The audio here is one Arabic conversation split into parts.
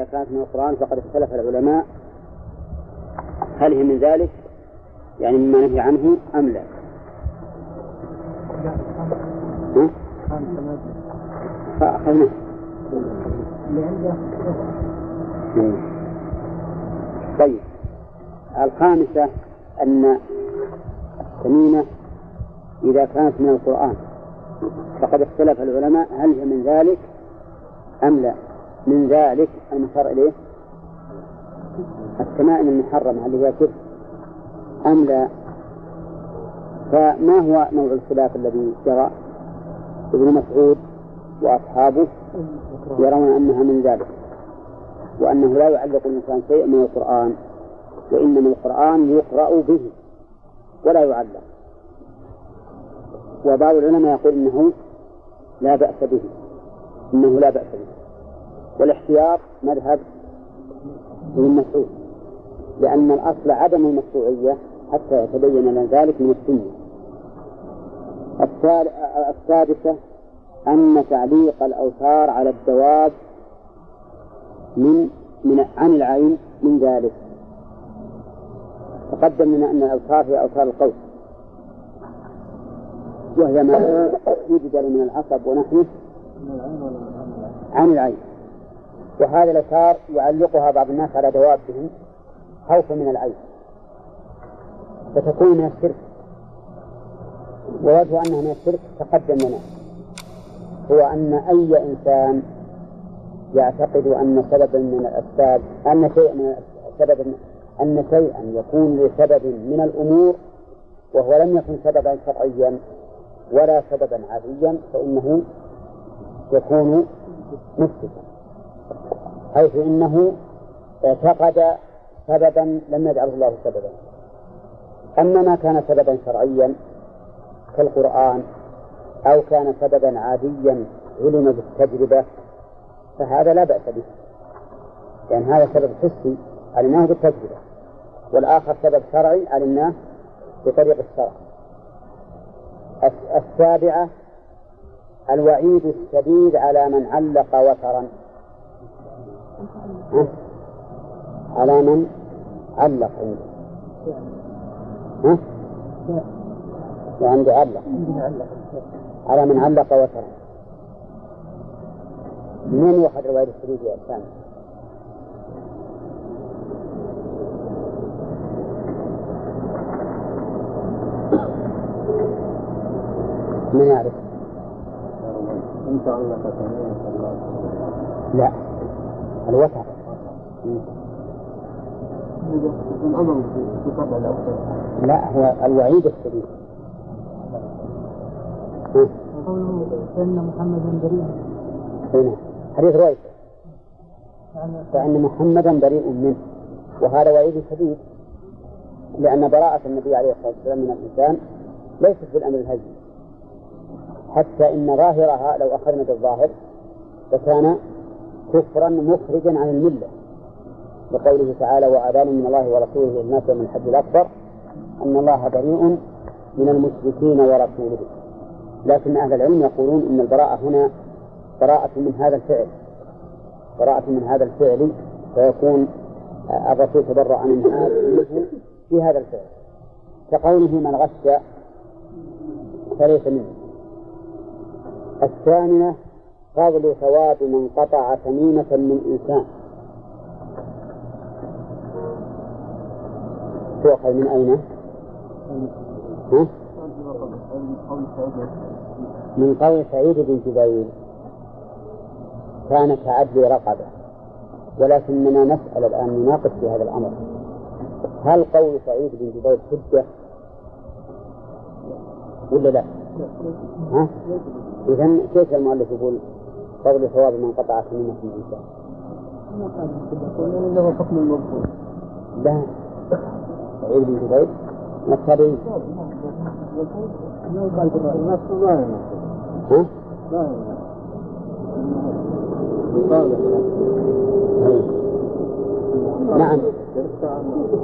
إذا كانت من القرآن فقد اختلف العلماء هل هي من ذلك؟ يعني مما نهي عنه أم لا؟ فأخذنا طيب. الخامسة أن التميمة إذا كانت من القرآن فقد اختلف العلماء هل هي من ذلك أم لا؟ من ذلك المشار إليه؟ التمائم المحرمة اللي هي كفر أم لا؟ فما هو نوع الخلاف الذي جرى؟ ابن مسعود وأصحابه يرون أنها من ذلك وأنه لا يعلق الإنسان شيئا من القرآن وإنما القرآن يقرأ به ولا يعلق. وبعض العلماء يقول إنه لا بأس به إنه لا بأس به. والاحتياط مذهب ابن مسعود لأن الأصل عدم المشروعية حتى يتبين لنا ذلك من السنة. السادسة أن تعليق الأوتار على الدواب من من عن العين من ذلك. تقدم لنا أن الأوتار هي أوتار القوس وهي ما يوجد من العصب ونحوه عن العين. وهذه الأوتار يعلقها بعض الناس على دوابهم خوفا من العين فتكون من الشرك. ووجه أنها من الشرك تقدم لنا. هو أن أي إنسان يعتقد أن سببا من الأسباب أن شيء من سبب أن شيئا يكون لسبب من الأمور وهو لم يكن سببا شرعيا ولا سببا عاديا فإنه يكون مشركا. حيث إنه اعتقد سببا لم يجعله الله سببا. أما ما كان سببا شرعيا كالقرآن أو كان سببا عاديا علم بالتجربة فهذا لا بأس به. لأن يعني هذا سبب حسي علمناه بالتجربة والآخر سبب شرعي علمناه بطريق الشرع. السابعة الوعيد الشديد على من علق وترا. على من؟ علق عنده. ها؟ وعندي علق؟ على من علق وترا من يؤخذ الوعيد الشديد يا سامي من يعرف؟ لا. الوتر. لا هو الوعيد الشديد. قوله فإن محمدا بريء هنا حديث رويس فإن محمدا بريء منه. وهذا وعيد شديد. لأن براءة النبي عليه الصلاة والسلام من الإنسان ليست بالأمر الهزلي حتى إن ظاهرها لو أخذنا بالظاهر لكان كفرا مخرجا عن الملة. لقوله تعالى وأذان من الله ورسوله الناس من الحج الأكبر. أن الله بريء من المشركين ورسوله. لكن أهل العلم يقولون إن البراءة هنا براءة من هذا الفعل. براءة من هذا الفعل فيكون الرسول تبرأ من هذا في هذا الفعل. كقوله من غش فليس منه الثانية فضل ثواب من قطع تميمة من إنسان تؤخذ من أين؟ ها؟ من قول سعيد بن جبير كان كعدل رقبة ولكننا نسأل الآن نناقش في هذا الأمر هل قول سعيد بن جبير حجة ولا لا؟ ها؟ إذا كيف المؤلف يقول فضل ثواب من قطع سنينة من الإنسان؟ له حكم المرفوع لا. سعيد بن جبير الناس ما ينفع ها؟ ما نعم.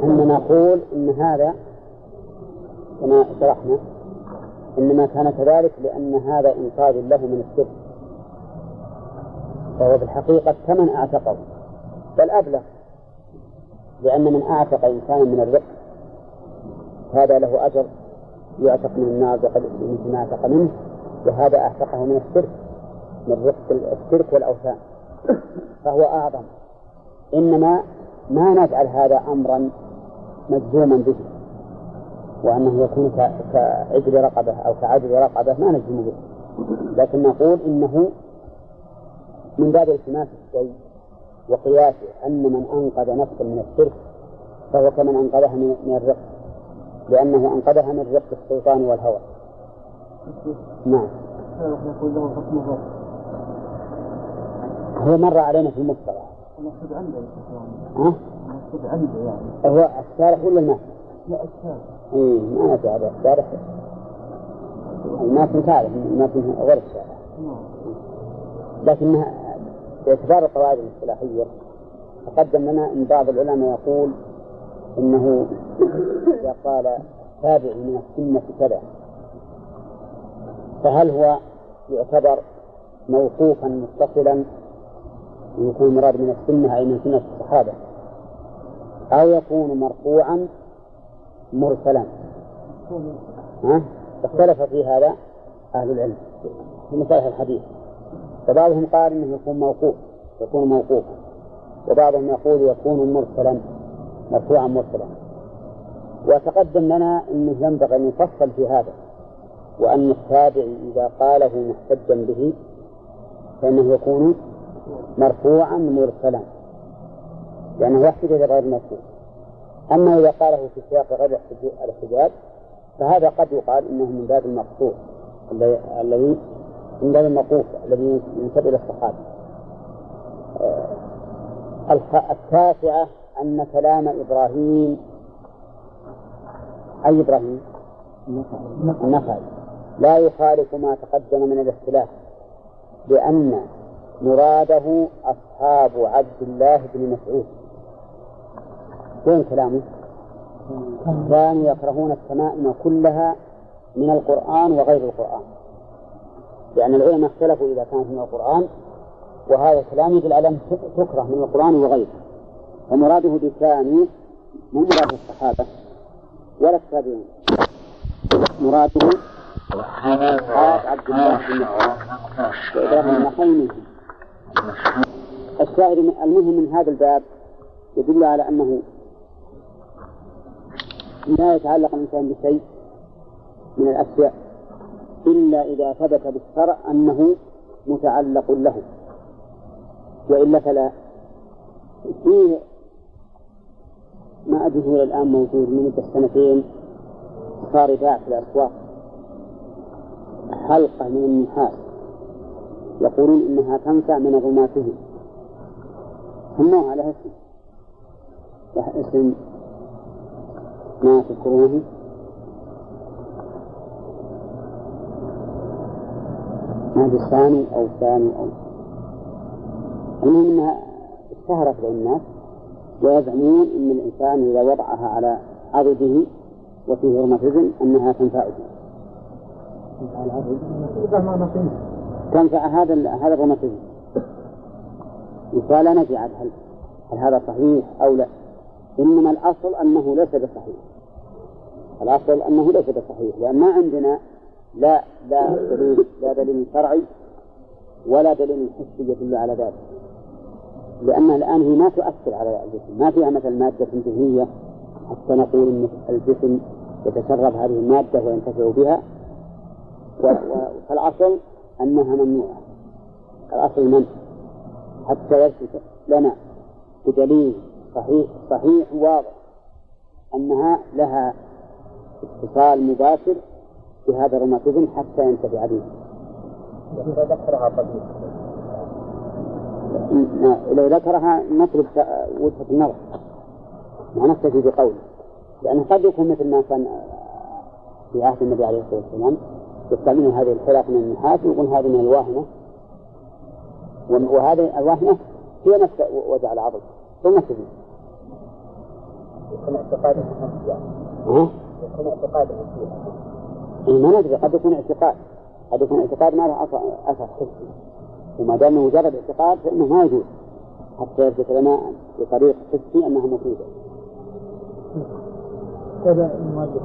إحنا نقول إن هذا كما شرحنا إنما كان كذلك لأن هذا إنقاذ له من الشرك. فهو في الحقيقة كمن أعتقه بل أبلغ لأن من أعتق إنسانا من الرق هذا له أجر يعتق من النار مثل ما أعتق منه وهذا أعتقه من الشرك من رق الشرك والأوثان. فهو أعظم. إنما ما نجعل هذا أمرا مجزوما به وأنه يكون كعجل رقبة أو كعجل رقبة ما نجزم به لكن نقول إنه من باب التماس الشيء وقياسه أن من أنقذ نفسا من الشرك فهو كمن أنقذها من الرق لأنه أنقذها من رق الشيطان والهوى. نعم. هو مر علينا في المصطلح المقصود عنده ها؟ المقصود عنده يعني هو الشارح ولا الماء؟ لا الشارع اي ما ندري هذا الشارح. الماء تعرف الماء غير الشارح. لكنها باعتبار القواعد الاصطلاحية تقدم لنا أن بعض العلماء يقول إنه إذا قال تابع من السنة كذا فهل هو يعتبر موقوفا متصلا يكون مراد من السنة أي من سنة الصحابة؟ أو يكون مرفوعا مرسلا؟ ها؟ اختلف في هذا أهل العلم في مصالح الحديث. فبعضهم قال إنه يكون موقوف يكون موقوفا. وبعضهم يقول يكون مرسلا مرفوعا مرسلا. وتقدم لنا إنه ينبغي أن يفصل في هذا وأن التابع إذا قاله محتجا به فإنه يكون مرفوعا مرسلا. لأنه يحتج إلى غير المرفوع أما إذا قاله في سياق غير الاحتجاج فهذا قد يقال إنه من باب المقصود الذي من باب الموقوف الذي ينسب إلى الصحابة آه، التاسعة أن كلام إبراهيم أي إبراهيم؟ النخعي لا يخالف ما تقدم من الاختلاف لأن مراده أصحاب عبد الله بن مسعود وين كلامه؟ كانوا يكرهون التمائم كلها من القرآن وغير القرآن لأن العلماء اختلفوا إذا كانت من القرآن وهذا الكلام يدل على تكره من القرآن وغيره. فمراده بكانوا مو مراد الصحابة ولا التابعين. مراده عبد الله بن وإبراهيم النخعي الشاهد المهم من هذا الباب يدل على أنه لا يتعلق الإنسان بشيء من الأشياء. إلا إذا ثبت بالشرع أنه متعلق له. وإلا فلا. فيه ما أدري هو الآن موجود من مدة سنتين صار يباع في الأسواق. حلقة من النحاس. يقولون إنها تنفع من ظلماتهم سموها على اسم. اسم. ما تذكرونه؟ ما في الثاني أو الثاني أو المهم أنها اشتهرت بين الناس ويزعمون أن الإنسان إذا وضعها على عضده وفيه روماتيزم أنها تنفعه. تنفع هذا هذا الروماتيزم. فلا ندري هل هل هذا صحيح أو لا. إنما الأصل أنه ليس بصحيح. الأصل أنه ليس بصحيح لأن ما عندنا لا لا دليل لا دليل شرعي ولا دليل حسي يدل على ذلك. لأن الآن هي ما تؤثر على الجسم ما فيها مثل مادة دهنية حتى نقول أن الجسم يتشرب هذه المادة وينتفع بها فالأصل أنها ممنوعة. الأصل المنع حتى يثبت لنا بدليل صحيح صحيح واضح أنها لها اتصال مباشر بهذا الروماتيزم حتى ينتفع به. إذا ذكرها طبيب. لو ذكرها نطلب وجهة النظر ما نكتفي بقوله لأنه قد يكون مثل ما كان في عهد النبي عليه الصلاة والسلام يستعملون هذه الحلاق من النحاس ويقول هذه من الواهنة وهذه الواهنة هي نفس وجع العضل ثم تزيد. يكون اعتقاد ها؟ يكون اعتقاد يعني ما ندري قد يكون اعتقاد. قد يكون اعتقاد ما له اثر حسي وما دام مجرد اعتقاد فإنه ما يجوز. حتى يثبت لنا بطريق حسي أنها مفيدة. كذا المؤلف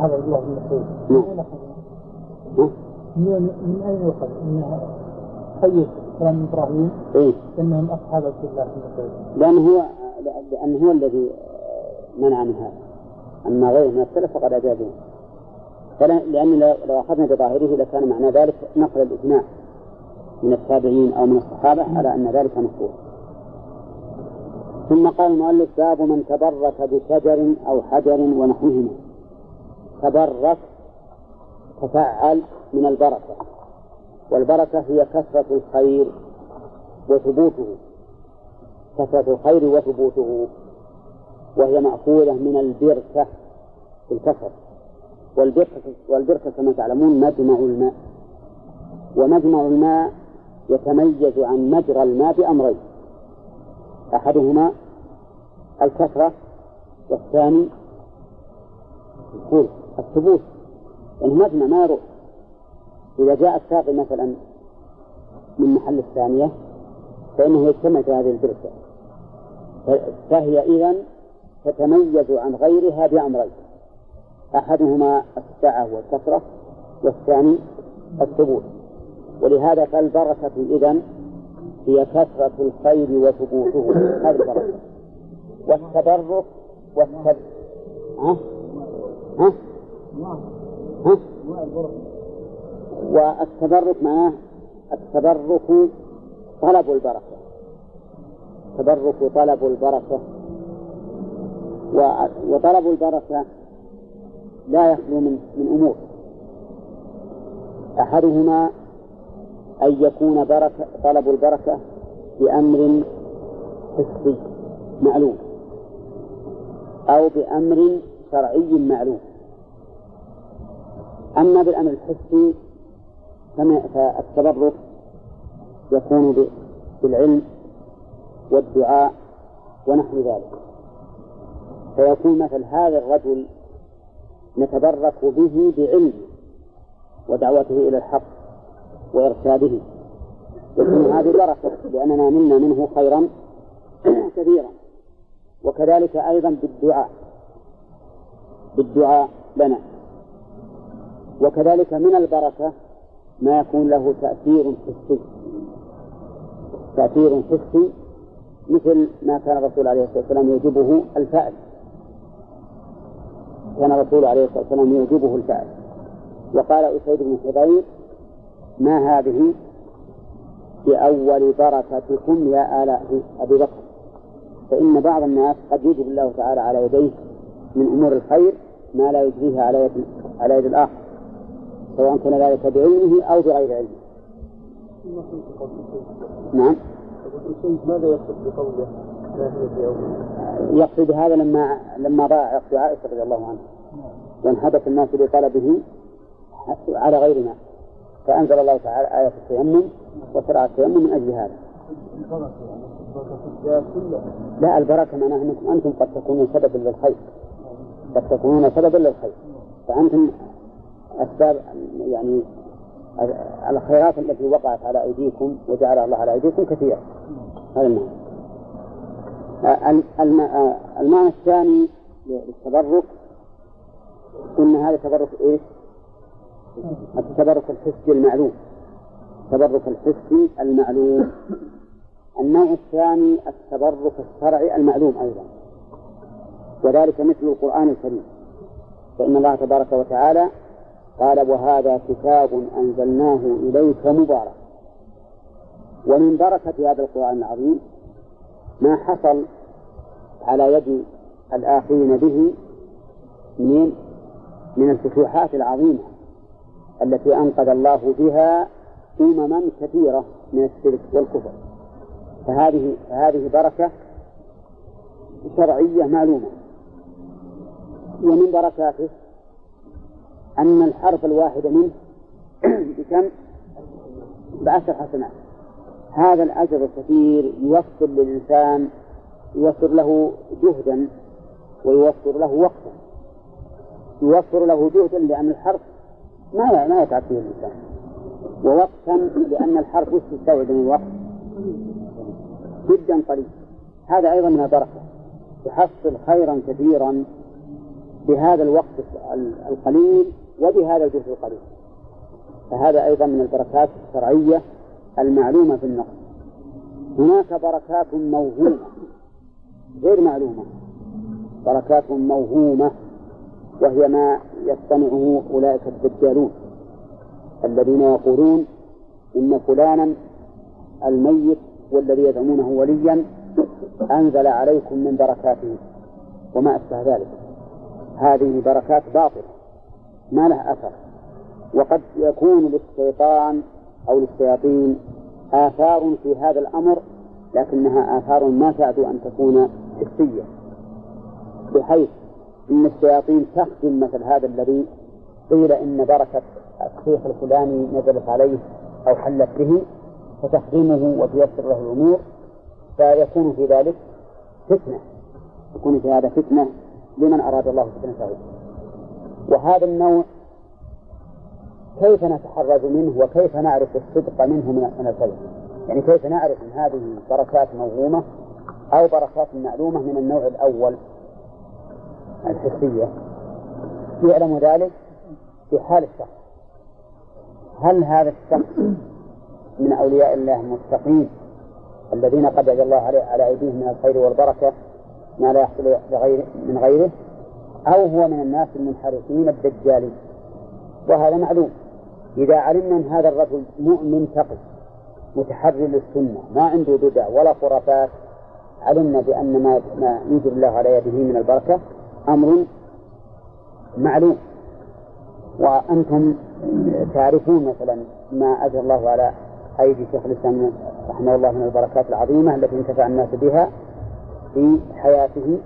هذا الله بن مسعود؟ من من أين يؤخذ؟ من حديث كلام إبراهيم؟ إيه؟ انهم أصحاب عبد الله بن مسعود لأنه هو لأنه هو الذي منع من هذا. أما غيره من السلف فقد فلا لأن لو أخذنا بظاهره لكان معنى ذلك نقل الإجماع من التابعين أو من الصحابة على أن ذلك مشروع ثم قال المؤلف باب من تبرك بشجر أو حجر ونحوهما. تبرك تفعل من البركة. والبركة هي كثرة الخير وثبوته. كثرة الخير وثبوته. وهي مأخوذة من البركة بالكسر والبركة والبركة كما تعلمون مجمع الماء. ومجمع الماء يتميز عن مجرى الماء بأمرين. أحدهما الكثرة والثاني الثبوت. يعني مجمع ما يروح. إذا جاء الساقي مثلا من محل الثانية فإنه يجتمع في هذه البركة فهي إذا تتميز عن غيرها بأمرين. أحدهما السعة والكثرة والثاني الثبوت ولهذا فالبركة إذا هي كثرة الخير وثبوته هذه البركة والتبرك والتب ها؟ ها؟ ها؟ والتبرك معناه التبرك طلب البركة التبرك طلب البركة وطلب البركة لا يخلو من من أمور. أحدهما أن يكون بركة طلب البركة بأمر حسي معلوم أو بأمر شرعي معلوم. أما بالأمر الحسي فالتبرك يكون بالعلم والدعاء ونحو ذلك. فيكون مثل هذا الرجل نتبرك به بعلمه ودعوته إلى الحق وإرشاده. هذه بركة لأننا نلنا منه خيرا كثيرا. وكذلك أيضا بالدعاء بالدعاء لنا. وكذلك من البركة ما يكون له تأثير حسي. تأثير حسي مثل ما كان الرسول عليه الصلاة والسلام يعجبه الفأل. كان الرسول عليه الصلاة والسلام يعجبه الفأل وقال أسيد بن حضير ما هذه؟ بأول بركتكم يا آل أبي بكر. فإن بعض الناس قد يجب الله تعالى على يديه من أمور الخير ما لا يجريها على يد على يد الآخر سواء كان ذلك بعلمه أو بغير علمه. نعم. ماذا يقصد بقوله؟ يقصد هذا لما لما ضاع عقد عائشة رضي الله عنها. وانحبس الناس لطلبه على غير ما فأنزل الله تعالى آية التيمم وشرع التيمم من أجل هذا. لا البركة معناها أنكم أنتم قد تكونون سببا للخير. قد تكونون سببا للخير. فأنتم أسباب يعني الخيرات التي وقعت على أيديكم وجعلها الله على أيديكم كثيرة. هذا المعنى. المعنى الثاني للتبرك قلنا هذا تبرك إيش؟ التبرك الحسي المعلوم. التبرك الحسي المعلوم. النوع الثاني التبرك الشرعي المعلوم أيضا. وذلك مثل القرآن الكريم. فإن الله تبارك وتعالى قال وهذا كتاب أنزلناه إليك مبارك. ومن بركة هذا القرآن العظيم ما حصل على يد الآخرين به من من الفتوحات العظيمة التي أنقذ الله بها أمما كثيرة من الشرك والكفر. فهذه فهذه بركة شرعية معلومة. ومن بركاته أن الحرف الواحد منه بكم؟ بعشر حسنات. هذا الأجر الكثير يوفر للإنسان يوفر له جهدا ويوفر له وقتا. يوفر له جهدا لأن الحرف ما ما يتعب فيه الإنسان. ووقتا لأن الحرف يستوعب من الوقت جدا قليل هذا أيضا من البركة. تحصل خيرا كثيرا بهذا الوقت القليل وبهذا الجهد القليل. فهذا أيضا من البركات الشرعية المعلومة في النقل هناك بركات موهومة. غير معلومة. بركات موهومة وهي ما يصطنعه أولئك الدجالون الذين يقولون إن فلانا الميت والذي يزعمونه وليا أنزل عليكم من بركاته وما أشبه ذلك. هذه بركات باطلة ما لها أثر. وقد يكون للشيطان أو للشياطين آثار في هذا الأمر لكنها آثار ما تعد أن تكون حسية بحيث أن الشياطين تخدم مثل هذا الذي قيل إن بركة الشيخ الفلاني نزلت عليه أو حلت به فتخدمه وتيسر له الأمور فيكون في ذلك فتنة. يكون في هذا فتنة لمن أراد الله فتنته. وهذا النوع كيف نتحرز منه وكيف نعرف الصدق منه من الكذب يعني كيف نعرف أن هذه بركات موهومة أو بركات معلومة من النوع الأول الحسية؟ يعلم ذلك في حال الشخص. هل هذا الشخص من أولياء الله المتقين الذين قد الله عليه على أيديهم من الخير والبركة ما لا يحصل من غيره؟ أو هو من الناس المنحرفين الدجالين؟ وهذا معلوم. إذا علمنا أن هذا الرجل مؤمن تقي متحرر للسنة ما عنده بدع ولا خرافات علمنا بأن ما ما يجري الله على يده من البركة أمر معلوم. وأنتم تعرفون مثلا ما أجرى الله على أيدي شيخ الإسلام رحمه الله من البركات العظيمة التي انتفع الناس بها في حياته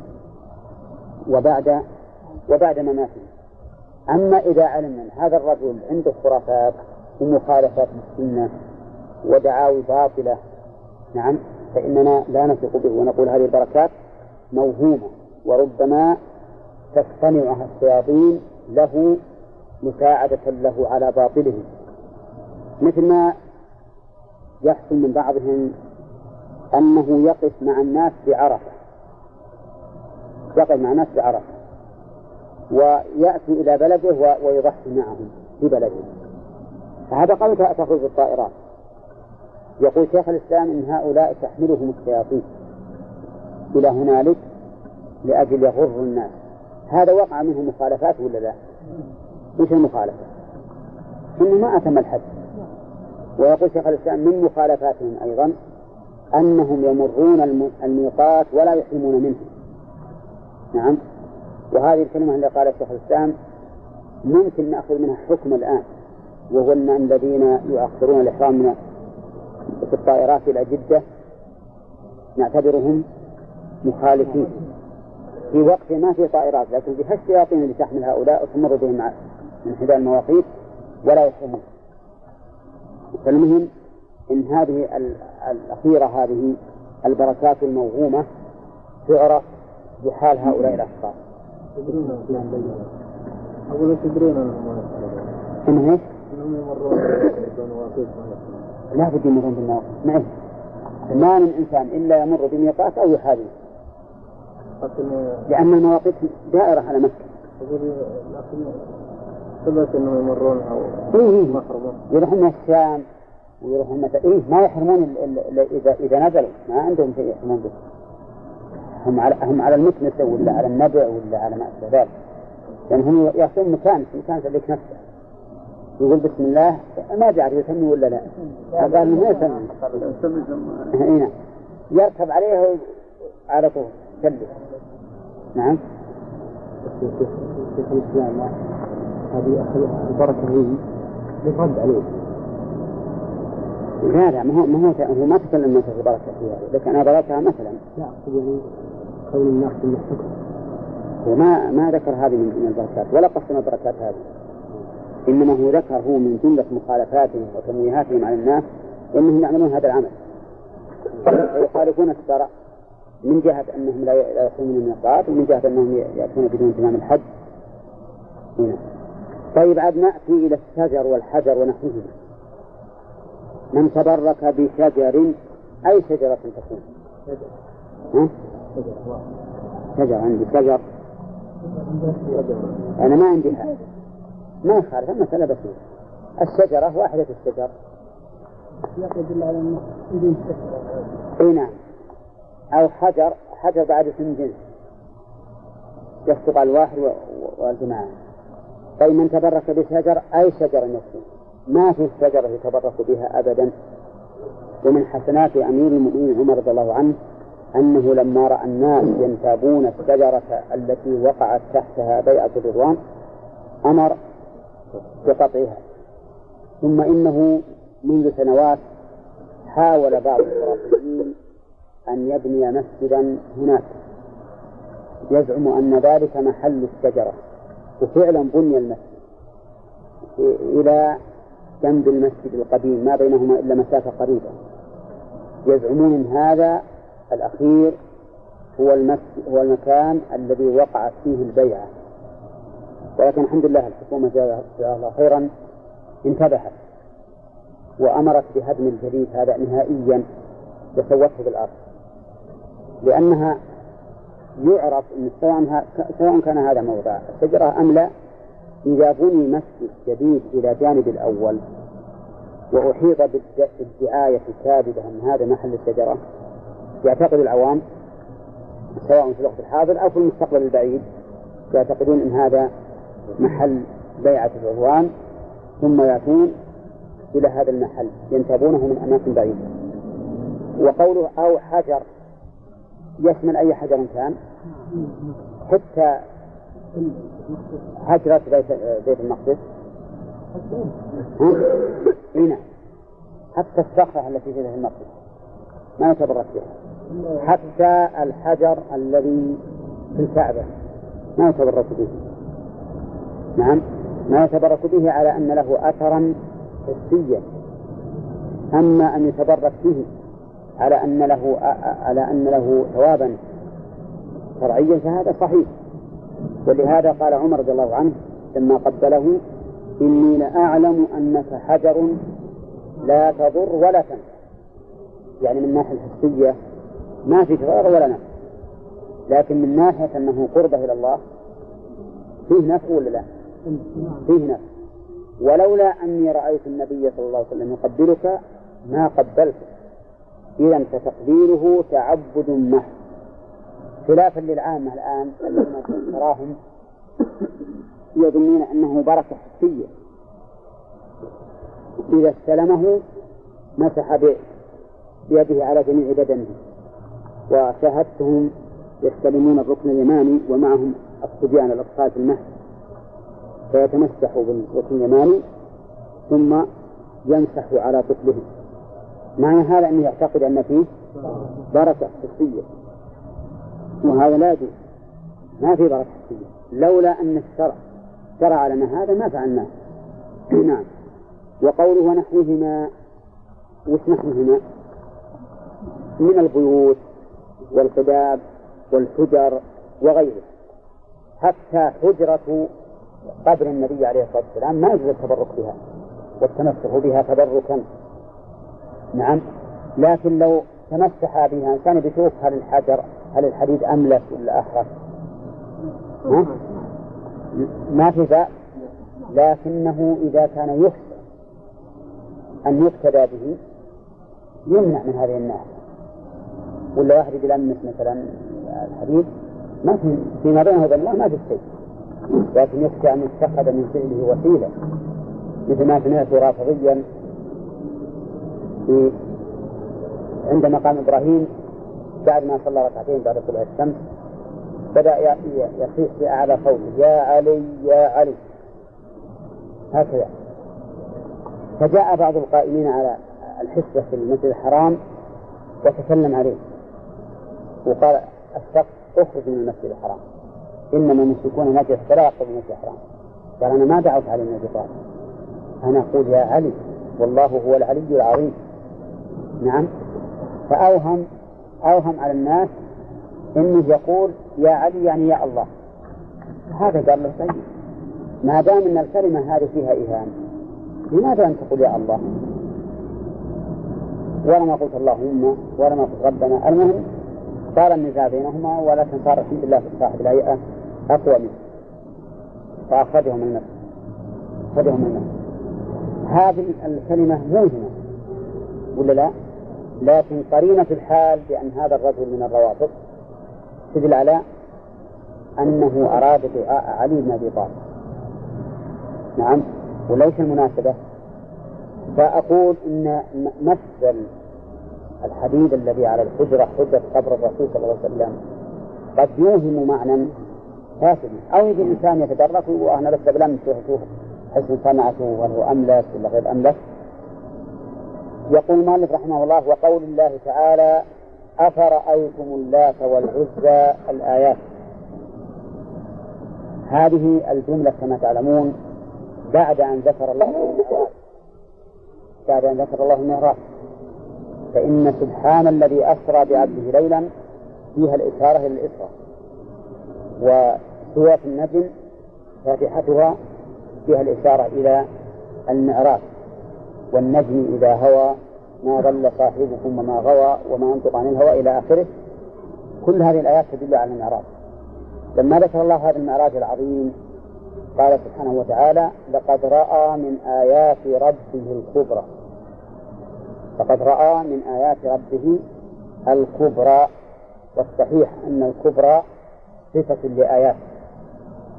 وبعد وبعد مماته. أما إذا علمنا أن هذا الرجل عنده خرافات ومخالفات للسنة ودعاوي باطلة نعم فإننا لا نثق به ونقول هذه البركات موهومة وربما تصطنعها الشياطين له مساعدة له على باطله. مثل ما يحصل من بعضهم أنه يقف مع الناس بعرفة يقف مع الناس بعرفة ويأتي إلى بلده ويضحي معهم في بلده فهذا قبل تخرج الطائرات. يقول شيخ الإسلام إن هؤلاء تحملهم الشياطين. إلى هنالك لأجل يغر الناس. هذا وقع منه مخالفات ولا لا؟ وش المخالفة؟ إنه ما أتم الحد. ويقول شيخ الإسلام من مخالفاتهم أيضا أنهم يمرون الميقات ولا يحرمون منه نعم. وهذه الكلمة اللي قالها شيخ الإسلام ممكن نأخذ منها حكم الآن وهو أن الذين يؤخرون الإحرام من في الطائرات إلى جدة نعتبرهم مخالفين في وقت ما في طائرات لكن في الشياطين اللي تحمل هؤلاء وتمر بهم من حذاء المواقيت ولا يحرمون فالمهم إن هذه الأخيرة هذه البركات الموهومة تعرف بحال هؤلاء الأشخاص. أقول تدرون إنهم إيش؟ أنهم يمرون لا بد يمرون بالمواقف ما ما من إنسان إلا يمر بميقات أو يحاذيه لأن المواقيت دائرة على مكة لكن ثبت أنهم يمرون أو إيه إيه. محرمون يروحون الشام ويروحون مثلا إيه ما يحرمون إذا إذا نزلوا. ما عندهم شيء يحرمون به. هم على هم على المكنسة ولا على النبع ولا على ما أشبه ذلك. لأن هم يأخذون مكان في مكان ذلك نفسه يقول بسم الله ما بيعرف يسمي ولا لا. فقال ما يسمي. نعم. يركب عليه على طول. كله نعم. شيخ الإسلام هذه البركة هي يرد عليه لا لا ما هو ما هو ما تكلم في بركة فيها. لكن أنا ضربتها مثلا. لا يعني كون الناس من الحكم. وما ما ذكر هذه من من البركات ولا قسم البركات هذه. إنما هو ذكر هو من جملة مخالفاتهم وتمويهاتهم على الناس أنهم يعملون هذا العمل. ويخالفون الشرع من جهة أنهم لا يقومون الميقات ومن جهة أنهم يأتون بدون تمام الحج. هنا. طيب عاد نأتي إلى الشجر والحجر ونحوهما. من تبرك بشجر أي شجرة تكون؟ شجر عندي. شجر. أنا ما عندي حاجة. ما يخالف المسألة بسيطة الشجرة واحدة الشجر. يدل على أنه بدون إي نعم. أو حجر حجر بعد اسم جنس. يصدق على الواحد والجماعة. طيب من تبرك بشجر؟ أي شجر يكون ما في شجرة يتبرك بها أبدا. ومن حسنات أمير المؤمنين عمر رضي الله عنه أنه لما رأى الناس ينتابون الشجرة التي وقعت تحتها بيعة الرضوان أمر بقطعها. ثم إنه منذ سنوات حاول بعض الخرافيين أن يبني مسجدا هناك. يزعم أن ذلك محل الشجرة وفعلا بني المسجد إلى جنب المسجد القديم ما بينهما إلا مسافة قريبة. يزعمون هذا الأخير هو هو المكان الذي وقعت فيه البيعة. ولكن الحمد لله الحكومة جزاها الله خيرا انتبهت وأمرت بهدم الجديد هذا نهائيا وسوته بالأرض لأنها يعرف أن سواء سواء كان هذا موضع الشجرة أم لا إذا بني مسجد جديد إلى جانب الأول وأحيط بالدعاية الكاذبة أن هذا محل الشجرة يعتقد العوام سواء في الوقت الحاضر أو في المستقبل البعيد يعتقدون أن هذا محل بيعة العدوان ثم يأتون إلى هذا المحل ينتابونه من أماكن بعيدة. وقوله أو حجر يشمل أي حجر كان حتى حجرة بيت بيت المقدس؟ إيه نعم. حتى الصخرة التي في بيت المقدس. ما يتبرك بها حتى الحجر الذي في الكعبة. ما يتبرك به نعم. ما يتبرك به على أن له أثرا حسيا. أما أن يتبرك به على أن له على أن له ثوابا شرعيا فهذا صحيح. ولهذا قال عمر رضي الله عنه لما قبله إني لأعلم أنك حجر لا تضر ولا تنفع. يعني من الناحية الحسية ما في ضرر ولا نفع. لكن من ناحية أنه قربة إلى الله فيه نفع ولا لا؟ فيه نفع. ولولا أني رأيت النبي صلى الله عليه وسلم يقبلك ما قبلتك إذا فتقبيله تعبد محض خلافا للعامة الآن الذين تراهم يظنون أنه بركة حسية. إذا استلمه مسح بيده على جميع بدنه. وشاهدتهم يستلمون الركن اليماني ومعهم الصبيان الأطفال في المهد. فيتمسح بالركن اليماني ثم يمسح على طفله معنى هذا أنه يعتقد أن فيه بركة حسية وهذا لا يجوز. ما في بركة حسية لولا أن الشرع شرع لنا هذا ما فعلناه. نعم. وقوله ونحوهما وش نحوهما؟ من البيوت والقباب والحجر وغيره. حتى حجرة قبر النبي عليه الصلاة والسلام ما يجوز التبرك بها والتمسح بها تبركا. نعم. لكن لو تمسح بها إنسان بيشوف هل الحجر هل الحديد أملس ولا ها؟ ما في بأس. لكنه إذا كان يخشى أن يقتدى به يمنع من هذه الناحية. ولا واحد يلمس مثلا الحديد ما في فيما بينه وبين الله ما في شيء. لكن يخشى أن يتخذ من فعله وسيلة. مثل ما سمعت رافضيا في عند مقام إبراهيم بعد ما صلى ركعتين بعد طلوع الشمس بدأ يصيح في أعلى صوته يا علي يا علي. هكذا. فجاء بعض القائمين على الحسبة في المسجد الحرام وتكلم عليه. وقال الشخص اخرج من المسجد الحرام. إنما المشركون نجس فلا يقرب المسجد الحرام. قال أنا ما دعوت علي من ابي أنا أقول يا علي والله هو العلي العظيم. نعم. فأوهم أوهم على الناس إنه يقول يا علي يعني يا الله. هذا قال له طيب. ما دام إن الكلمة هذه فيها اهانه لماذا ان تقول يا الله؟ ولا ما قلت اللهم ولا ما قلت ربنا. المهم صار النزاع بينهما ولكن صار الحمد لله صاحب الهيئة أقوى منه. فأخرجهم النفس أخرجهم النفس هذه الكلمة موهمة ولا لا؟ لكن قرينة الحال بأن هذا الرجل من الروابط تدل على أنه أراد دعاء علي بن أبي طالب. نعم. وليس المناسبة. فأقول إن نفس الحديد الذي على الحجرة حجرة قبر الرسول صلى الله عليه وسلم. قد يوهم معنى فاسد. أو يجي الإنسان يتدرك وأنا بس بلمس. شوف حسن صنعته وهل هو أملس ولا غير أملس. يقول مالك رحمه الله وقول الله تعالى أفرأيتم اللات والعزى الآيات؟ هذه الجملة كما تعلمون بعد أن ذكر الله بعد أن ذكر الله المعراج. فإن سبحان الذي أسرى بعبده ليلا فيها الإشارة إلى الإسراء. وسورة النجم فاتحتها فيها الإشارة إلى المعراج. والنجم إذا هوى ما ضل صاحبكم وما غوى وما ينطق عن الهوى إلى آخره. كل هذه الآيات تدل على المعراج. لما ذكر الله هذا المعراج العظيم قال سبحانه وتعالى لقد رأى من آيات ربه الكبرى. لقد رأى من آيات ربه الكبرى والصحيح أن الكبرى صفة لآيات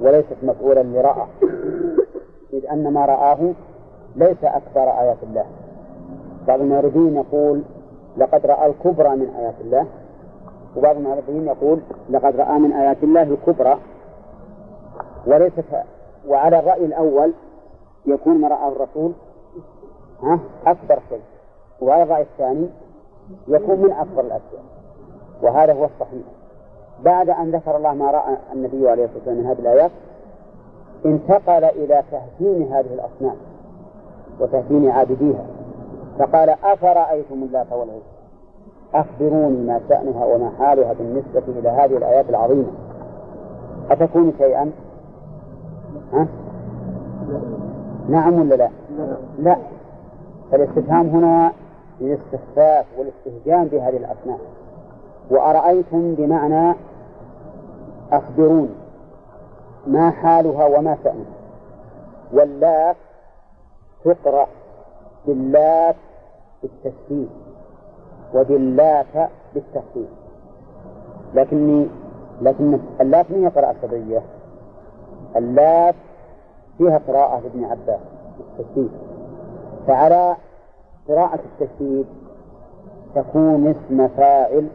وليست مفعولا لرأى إذ أن ما رآه ليس أكبر آيات الله. بعض المعرضين يقول لقد رأى الكبرى من آيات الله وبعض المعرضين يقول لقد رأى من آيات الله الكبرى. وليست وعلى الرأي الأول يكون ما رآه الرسول ها أكبر شيء. الرأي الثاني يكون من أكبر الأشياء وهذا هو الصحيح بعد أن ذكر الله ما رأى النبي عليه الصلاة والسلام من هذه الآيات انتقل إلى تهجين هذه الأصنام وتهجين عابديها فقال أفرأيتم اللات والعزى أخبروني ما شأنها وما حالها بالنسبة إلى هذه الآيات العظيمة أتكون شيئا؟ ها؟ نعم ولا لا؟ لا فالاستفهام هنا للاستخفاف والاستهجان بهذه الأصنام وأرأيتم بمعنى أخبروني ما حالها وما شأنها. واللات تقرأ باللات بالتسهيل وباللات بالتخفيف. لكني لكن اللات من هي قراءة الصبية اللات فيها قراءة لابن عباس بالتشديد فعلى قراءة التشديد تكون اسم فاعل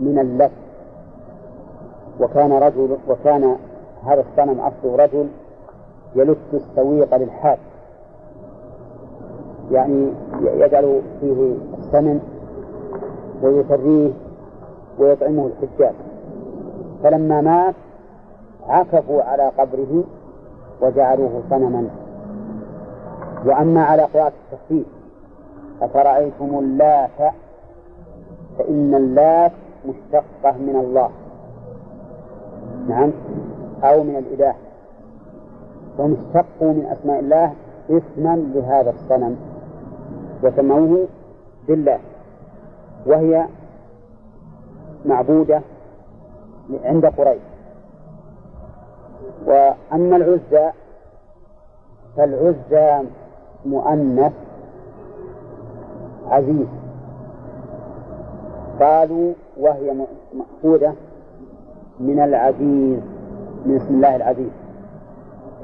من اللف وكان رجل وكان هذا الصنم أصله رجل يلف السويق للحاج. يعني يجعل فيه السمن ويسريه ويطعمه الحجاج. فلما مات عكفوا على قبره وجعلوه صنما. وأما على قراءة التخفيف أفرأيتم اللات؟ فإن اللات مشتقة من الله. نعم. أو من الإله. وهم اشتقوا من أسماء الله اسما لهذا الصنم. وسموه بالله. وهي معبودة عند قريش. وأما العزى فالعزى مؤنث عزيز. قالوا وهي مأخوذة من العزيز من اسم الله العزيز.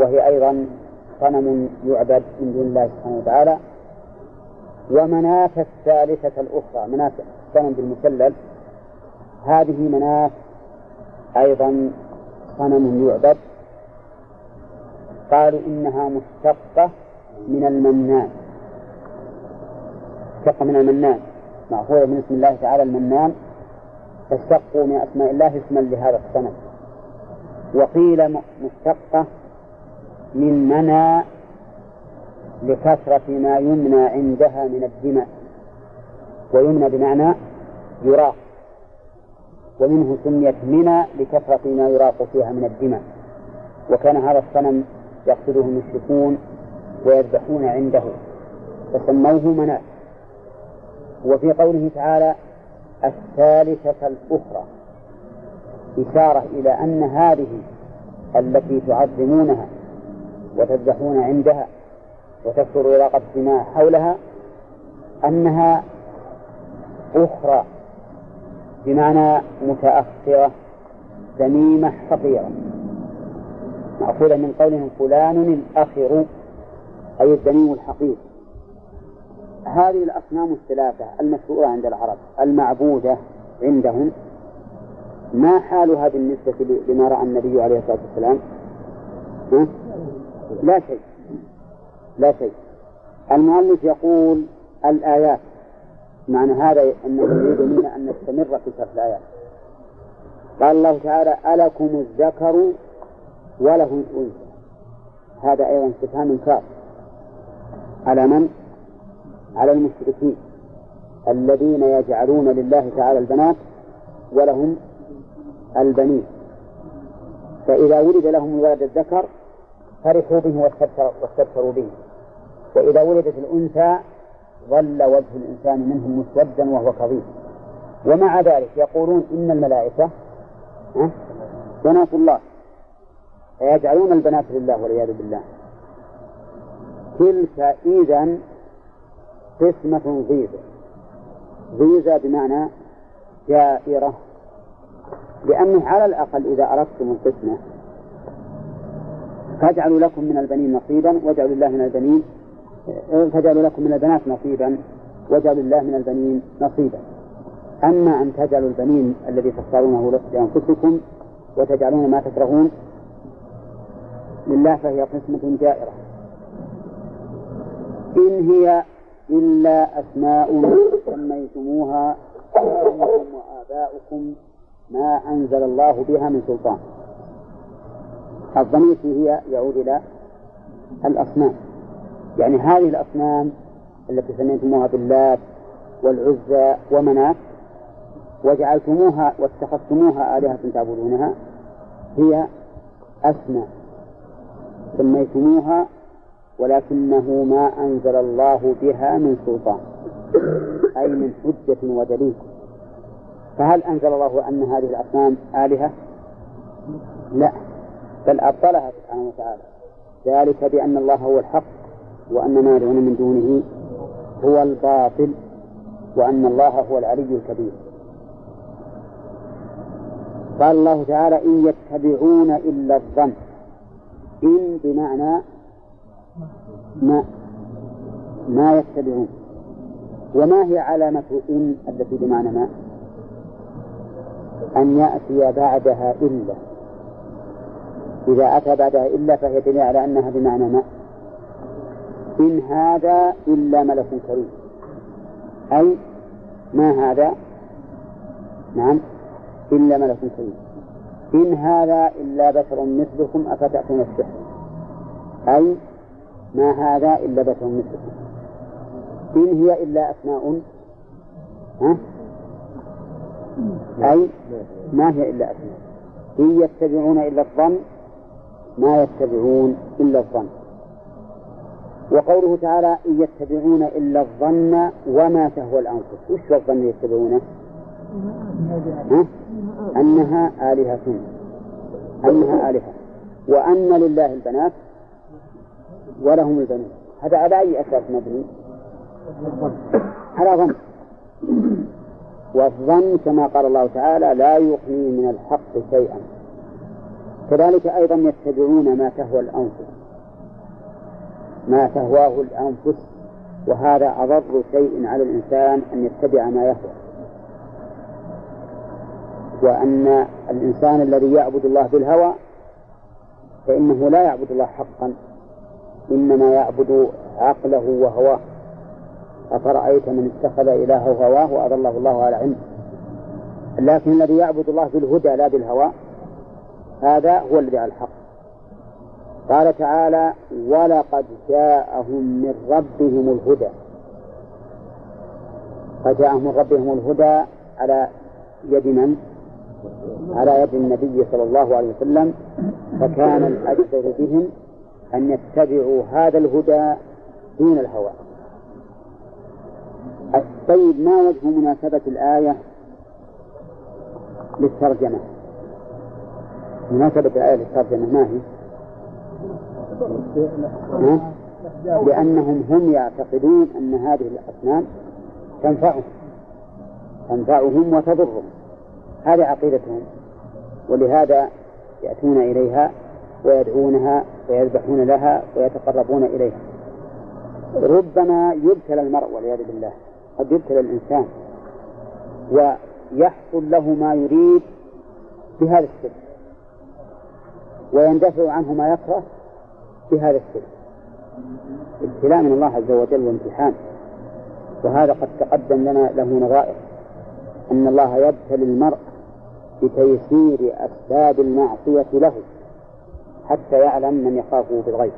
وهي أيضا صنم يعبد من دون الله سبحانه وتعالى. ومناة الثالثة الأخرى مناة الصنم بالمسلل هذه مناة أيضا صنم يعبد. قالوا إنها مشتقة من المنان مشتقة من المنان. مأخوذة من اسم الله تعالى المنان فاشتقوا من أسماء الله اسما لهذا الصنم. وقيل مشتقة من منى لكثرة ما يمنى عندها من الدماء. ويمنى بمعنى يراق. ومنه سميت منى لكثرة ما يراق فيها من الدماء. وكان هذا الصنم يقصده المشركون ويذبحون عنده. فسموه مناة وفي قوله تعالى الثالثة الأخرى إشارة إلى أن هذه التي تعظمونها وتذبحون عندها وتكثر علاقة الدماء حولها أنها أخرى بمعنى متأخرة ذميمة حقيرة مأخوذة من قولهم فلان الأخر أي الذميم الحقير. هذه الأصنام الثلاثة المشهورة عند العرب المعبودة عندهم. ما حالها بالنسبة لما رأى النبي عليه الصلاة والسلام؟ لا شيء. لا شيء. المؤلف يقول الآيات. معنى هذا أنه يريد منا أن نستمر في شرح الآيات. قال الله تعالى ألكم الذكر وله الأنثى. هذا أيضا استفهام إنكار على من؟ على المشركين الذين يجعلون لله تعالى البنات ولهم البنين. فإذا ولد لهم الولد الذكر فرحوا به واستبشروا به. وإذا ولدت الأنثى ظل وجه الإنسان منهم مسودا وهو كظيم. ومع ذلك يقولون إن الملائكة بنات الله. فيجعلون البنات لله والعياذ بالله. تلك إذا قسمة ضيزة ضيزة بمعنى جائرة. لأنه على الأقل إذا أردتم القسمة فاجعلوا لكم من البنين نصيبا واجعلوا الله من البنين فاجعلوا لكم من البنات نصيبا واجعلوا الله من البنين نصيبا. أما أن تجعلوا البنين الذي تختارونه لأنفسكم وتجعلون ما تكرهون لله فهي قسمة جائرة. إن هي إلا أسماء سميتموها أنتم وآباؤكم ما أنزل الله بها من سلطان. الضمير هي يعود إلى الأصنام. يعني هذه الأصنام التي سميتموها باللات والعزى ومنات وجعلتموها واتخذتموها آلهة تعبدونها هي أسماء. سميتموها ولكنه ما أنزل الله بها من سلطان أي من حجة ودليل. فهل أنزل الله أن هذه الأصنام آلهة؟ لا بل أبطلها سبحانه وتعالى. ذلك بأن الله هو الحق وأن ما يدعون من دونه هو الباطل وأن الله هو العلي الكبير. قال الله تعالى إن يتبعون إلا الظن. إن بمعنى ما ما يتبعون. وما هي علامة إن التي بمعنى ما؟ أن يأتي بعدها إلا. إذا أتى بعدها إلا فهي دليل على أنها بمعنى ما؟ إن هذا إلا ملك كريم. أي ما هذا؟ نعم إلا ملك كريم. إن هذا إلا بشر مثلكم أفتأتون السحر. أي ما هذا إلا بشر مثلكم إن هي إلا أسماء. ها؟ أي؟ ما هي إلا أسماء. إن يتبعون إلا الظن ما يتبعون إلا الظن. وقوله تعالى إن يتبعون إلا الظن وما تهوى الأنفس. وش الظن يتبعونه؟ ها؟ أنها آلهة. أنها آلهة. وأن لله البنات ولهم البنون. هذا على أي أساس مبني؟ على ظن. والظن كما قال الله تعالى لا يغني من الحق شيئا. كذلك أيضا يتبعون ما تهوى الأنفس. ما تهواه الأنفس. وهذا أضر شيء على الإنسان أن يتبع ما يهوى. وأن الإنسان الذي يعبد الله بالهوى فإنه لا يعبد الله حقا. إنما يعبد عقله وهواه. أفرأيت من اتخذ إلهه هواه وأضله الله على علم. لكن الذي يعبد الله بالهدى لا بالهوى هذا هو الذي على الحق. قال تعالى ولقد جاءهم من ربهم الهدى. فجاءهم من ربهم الهدى على يد من؟ على يد النبي صلى الله عليه وسلم فكان الأجدر بهم أن يتبعوا هذا الهدى دون الهوى طيب ما وجه مناسبة الآية للترجمة؟ مناسبة الآية للترجمة ما هي؟ ها؟ لأنهم هم يعتقدون أن هذه الأصنام تنفعهم تنفعهم وتضرهم هذه عقيدتهم ولهذا يأتون إليها ويدعونها ويذبحون لها ويتقربون إليها. ربما يبتلى المرء والعياذ بالله. قد يبتلى الإنسان. ويحصل له ما يريد بهذا السر ويندفع عنه ما يكره بهذا السر ابتلاء من الله عز وجل وامتحان. وهذا قد تقدم لنا له نظائر. أن الله يبتلي المرء بتيسير أسباب المعصية له. حتى يعلم من يخافه بالغيب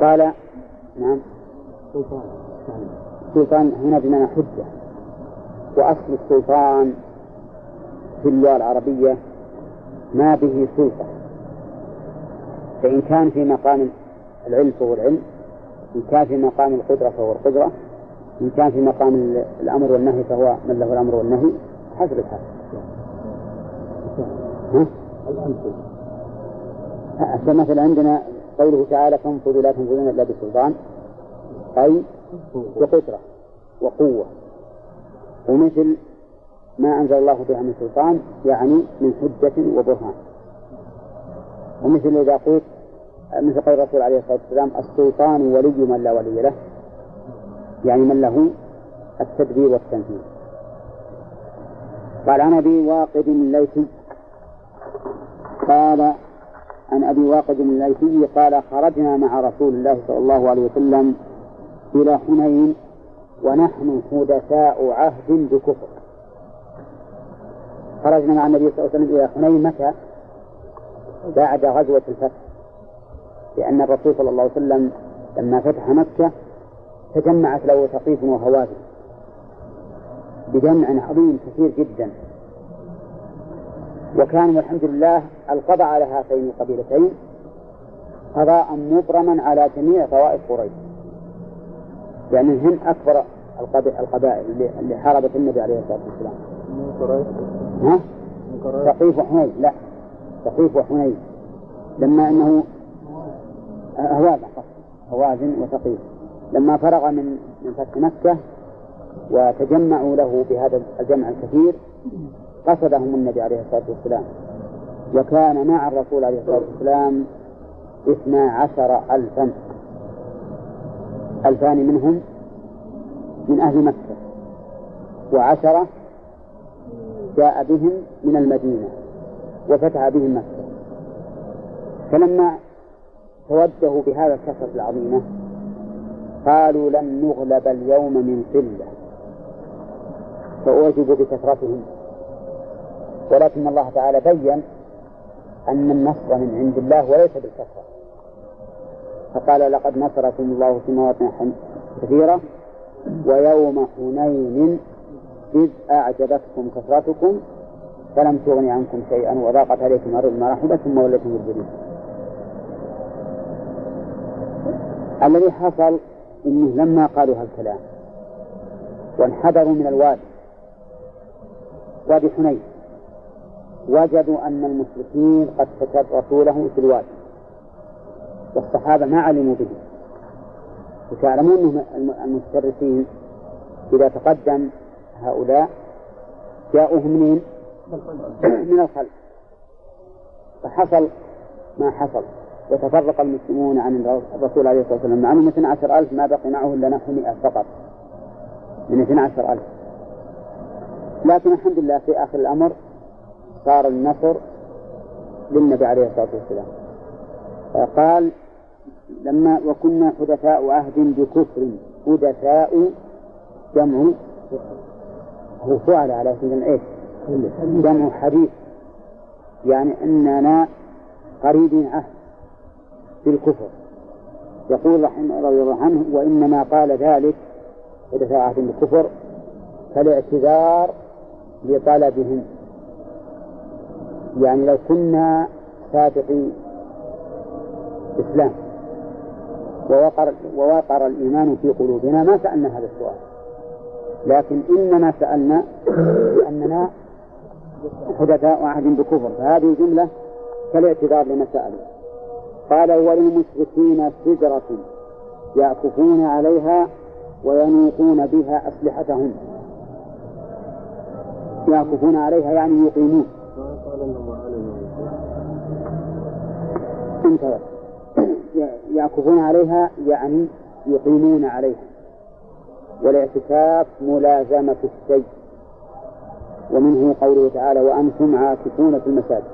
قال نعم. سلطان هنا بمعنى حجة. وأصل السلطان في اللغة العربية ما به سلطة. فإن كان في مقام العلم فهو العلم إن كان في مقام القدرة فهو القدرة إن كان في مقام الأمر والنهي فهو من له الأمر والنهي. حسب الحال. ها؟ مثلا عندنا قوله تعالى فانفذوا لا تنفذون إلا بسلطان أي بقدرة وقوة. ومثل ما أنزل الله بها من سلطان يعني من حجة وبرهان. ومثل إذا قلت مثل قول الرسول عليه الصلاة والسلام السلطان ولي من لا ولي له. يعني من له التدبير والتنفيذ قال عن أبي واقد الليثي قال عن أبي واقد الليثي قال خرجنا مع رسول الله صلى الله عليه وسلم إلى حنين ونحن حدثاء عهد بكفر. خرجنا مع النبي صلى الله عليه وسلم إلى حنين متى؟ بعد غزوة الفتح. لأن الرسول صلى الله عليه وسلم لما فتح مكة تجمعت له ثقيف وهوازن. بجمع عظيم كثير جدا. وكان والحمد لله القضاء على هاتين القبيلتين قضاء مبرما على جميع طوائف قريش. يعني هن أكبر القبائل اللي حاربت النبي عليه الصلاة والسلام. ها؟ ثقيف وحنين لا. ثقيف وحنين. لما إنه هوازن هوازن وثقيف لما فرغ من من فتح مكة وتجمعوا له بهذا الجمع الكثير قصدهم النبي عليه الصلاة والسلام. وكان مع الرسول عليه الصلاة والسلام اثنا عشر ألفا. ألفان منهم من أهل مكة. وعشرة جاء بهم من المدينة وفتح بهم مكة. فلما توجهوا بهذا الكثرة العظيمة قالوا لن نغلب اليوم من قلة. فأعجبوا بكثرتهم. ولكن الله تعالى بين أن النصر من عند الله وليس بالكثرة فقال لقد نصركم الله في مواطن كثيرة ويوم حنين إذ أعجبتكم كثرتكم فلم تغن عنكم شيئا وضاقت عليكم الأرض ما رحبت ثم وليتم مدبرين الذي حصل إنه لما قالوا هالكلام وانحدروا من الوادي وادي حنين وجدوا أن المشركين قد تكرسوا له في الوادي والصحابة ما علموا به. وتعلمون أنهم المتكرسين إذا تقدم هؤلاء جاءوهم منين؟ من الخلف فحصل ما حصل. وتفرق المسلمون عن الرسول عليه الصلاة والسلام. مع أنهم 12 ألف ما بقي معه إلا نحو 100 فقط. من 12 ألف. لكن الحمد لله في آخر الأمر صار النصر للنبي عليه الصلاة والسلام. قال لما وكنا حدثاء عهد بكفر حدثاء جمع هو فعل على سبيل إيش؟ جمع حديث. يعني إننا قريبين عهد بالكفر. يقول رحمه رضي الله عنه وإنما قال ذلك حدث عهد بالكفر فالاعتذار لطلبهم. يعني لو كنا سابقي إسلام ووقر ووقر الإيمان في قلوبنا ما سألنا هذا السؤال. لكن إنما سألنا لأننا حدثاء عهد بكفر. فهذه جملة كالاعتذار لما سألوا. قال وللمشركين سدرة يعكفون عليها وينوقون بها أسلحتهم. يعكفون عليها يعني يقيمون. يعكفون عليها يعني يقيمون عليها. والاعتكاف ملازمة الشيء. ومنه قوله تعالى وأنتم عاكفون في المساجد.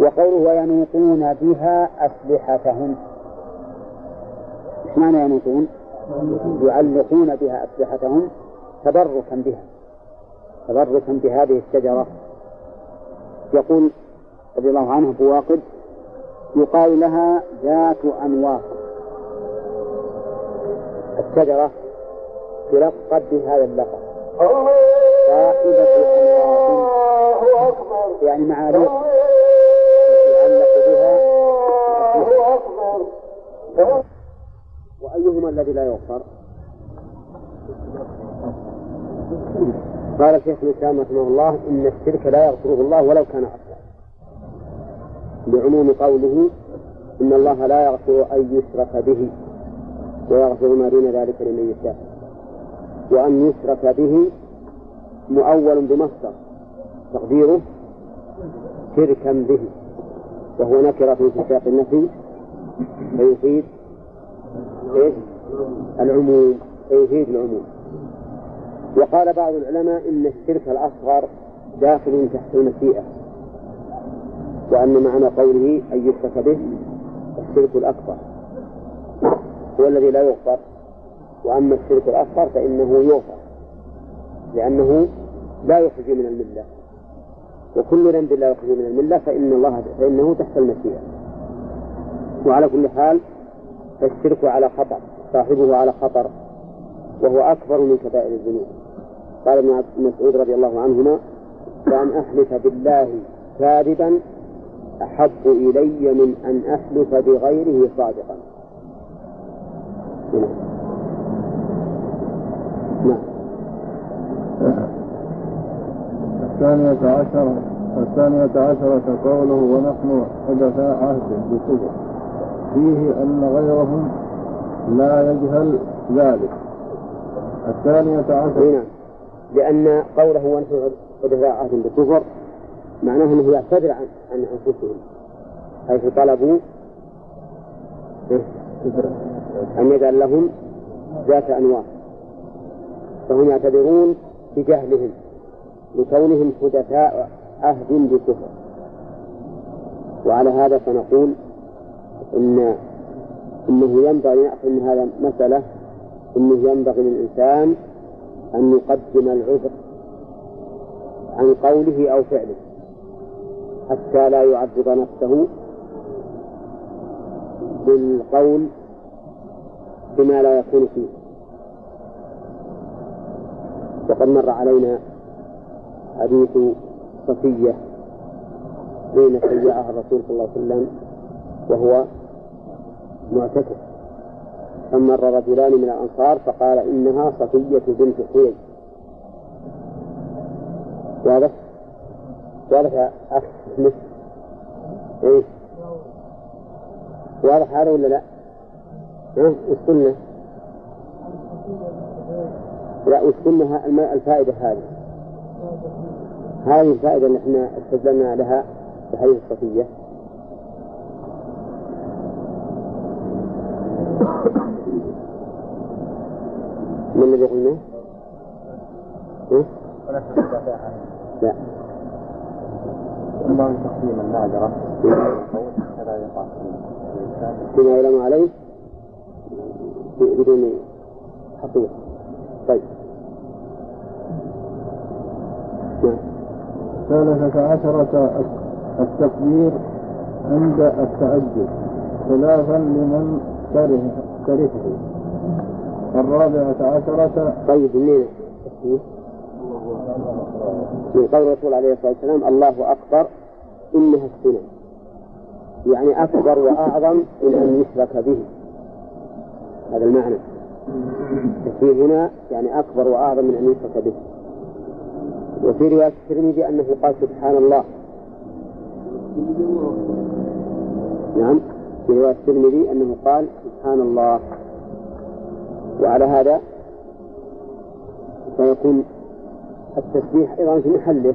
وقوله وينوطون بها أسلحتهم. إيش معنى ينوطون؟ يعلقون بها أسلحتهم تبركا بها. تبركا بهذه الشجرة. يقول رضي الله عنه بواقد يقال لها ذات أنواط الشجرة تلقب بهذا اللقب صاحبة أنواط يعني معاليق يعلق بها وأيهما الذي لا يغفر؟ قال شيخ الإسلام رحمه الله إن الشرك لا يغفره الله ولو كان أصغر لعموم قوله إن الله لا يغفر أن يشرك به ويغفر ما دون ذلك لمن يشاء. وأن يشرك به مؤول بمصدر تقديره شركا به وهو نكرة في سياق النفي فيفيد إيش؟ العموم فيفيد العموم. وقال بعض العلماء إن الشرك الأصغر داخل تحت المشيئة وأن معنى قوله أن يشرك به الشرك الأكبر هو الذي لا يغفر وأما الشرك الأصغر فإنه يغفر لأنه لا يخرج من الملة وكل ذنب لا يخرج من الملة فإن الله فإنه تحت المشيئة. وعلى كل حال فالشرك على خطر صاحبه على خطر وهو أكبر من كبائر الذنوب. قال ابن مسعود رضي الله عنهما وأن أحلف بالله كاذبا أحب إلي من أن أحلف بغيره صادقا. نعم نعم. الثانية عشرة الثانية عشرة قوله ونحن حدثاء عهد بكفر فيه أن غيرهم لا يجهل ذلك. الثانية عشرة نعم لأن قوله ونحن حدثاء عهد بكفر معناه أنه يعتذر عن عن أنفسهم حيث طلبوا أن يجعل لهم ذات أنواع فهم يعتذرون بجهلهم لكونهم حدثاء عهد بكفر وعلى هذا فنقول إن إنه ينبغي من هذا مسألة إنه ينبغي للإنسان أن يقدم العذر عن قوله أو فعله حتى لا يعذب نفسه بالقول بما لا يكون فيه. وقد مر علينا حديث صفية حين شيعها الرسول صلى الله عليه وسلم وهو معتكف. فمر رجلان من الأنصار فقال إنها صفية بنت حيي واضح؟ واضح يا أخ إيه؟ واضح هذا ولا لا؟ ها؟ وش قلنا؟ لا وش قلنا الفائدة هذه؟ هذه الفائدة اللي إحنا استدلنا لها في حديث الصفية من الذي قلنا؟ لا. إما النادرة فلا يقع فيما يعلم عليه بدون حقيقة طيب. نعم. ثالثة عشرة التكبير عند التعجب خلافا لمن كره كرهه. الرابعة عشرة. طيب منين؟ من قول الرسول عليه الصلاة والسلام الله أكبر إنها السنن يعني أكبر وأعظم من أن يشرك به. هذا المعنى. التسبيح هنا يعني أكبر وأعظم من أن يشرك به. وفي رواية الترمذي أنه قال سبحان الله. نعم. في رواية الترمذي أنه قال سبحان الله. وعلى هذا فيكون التسبيح أيضا في محله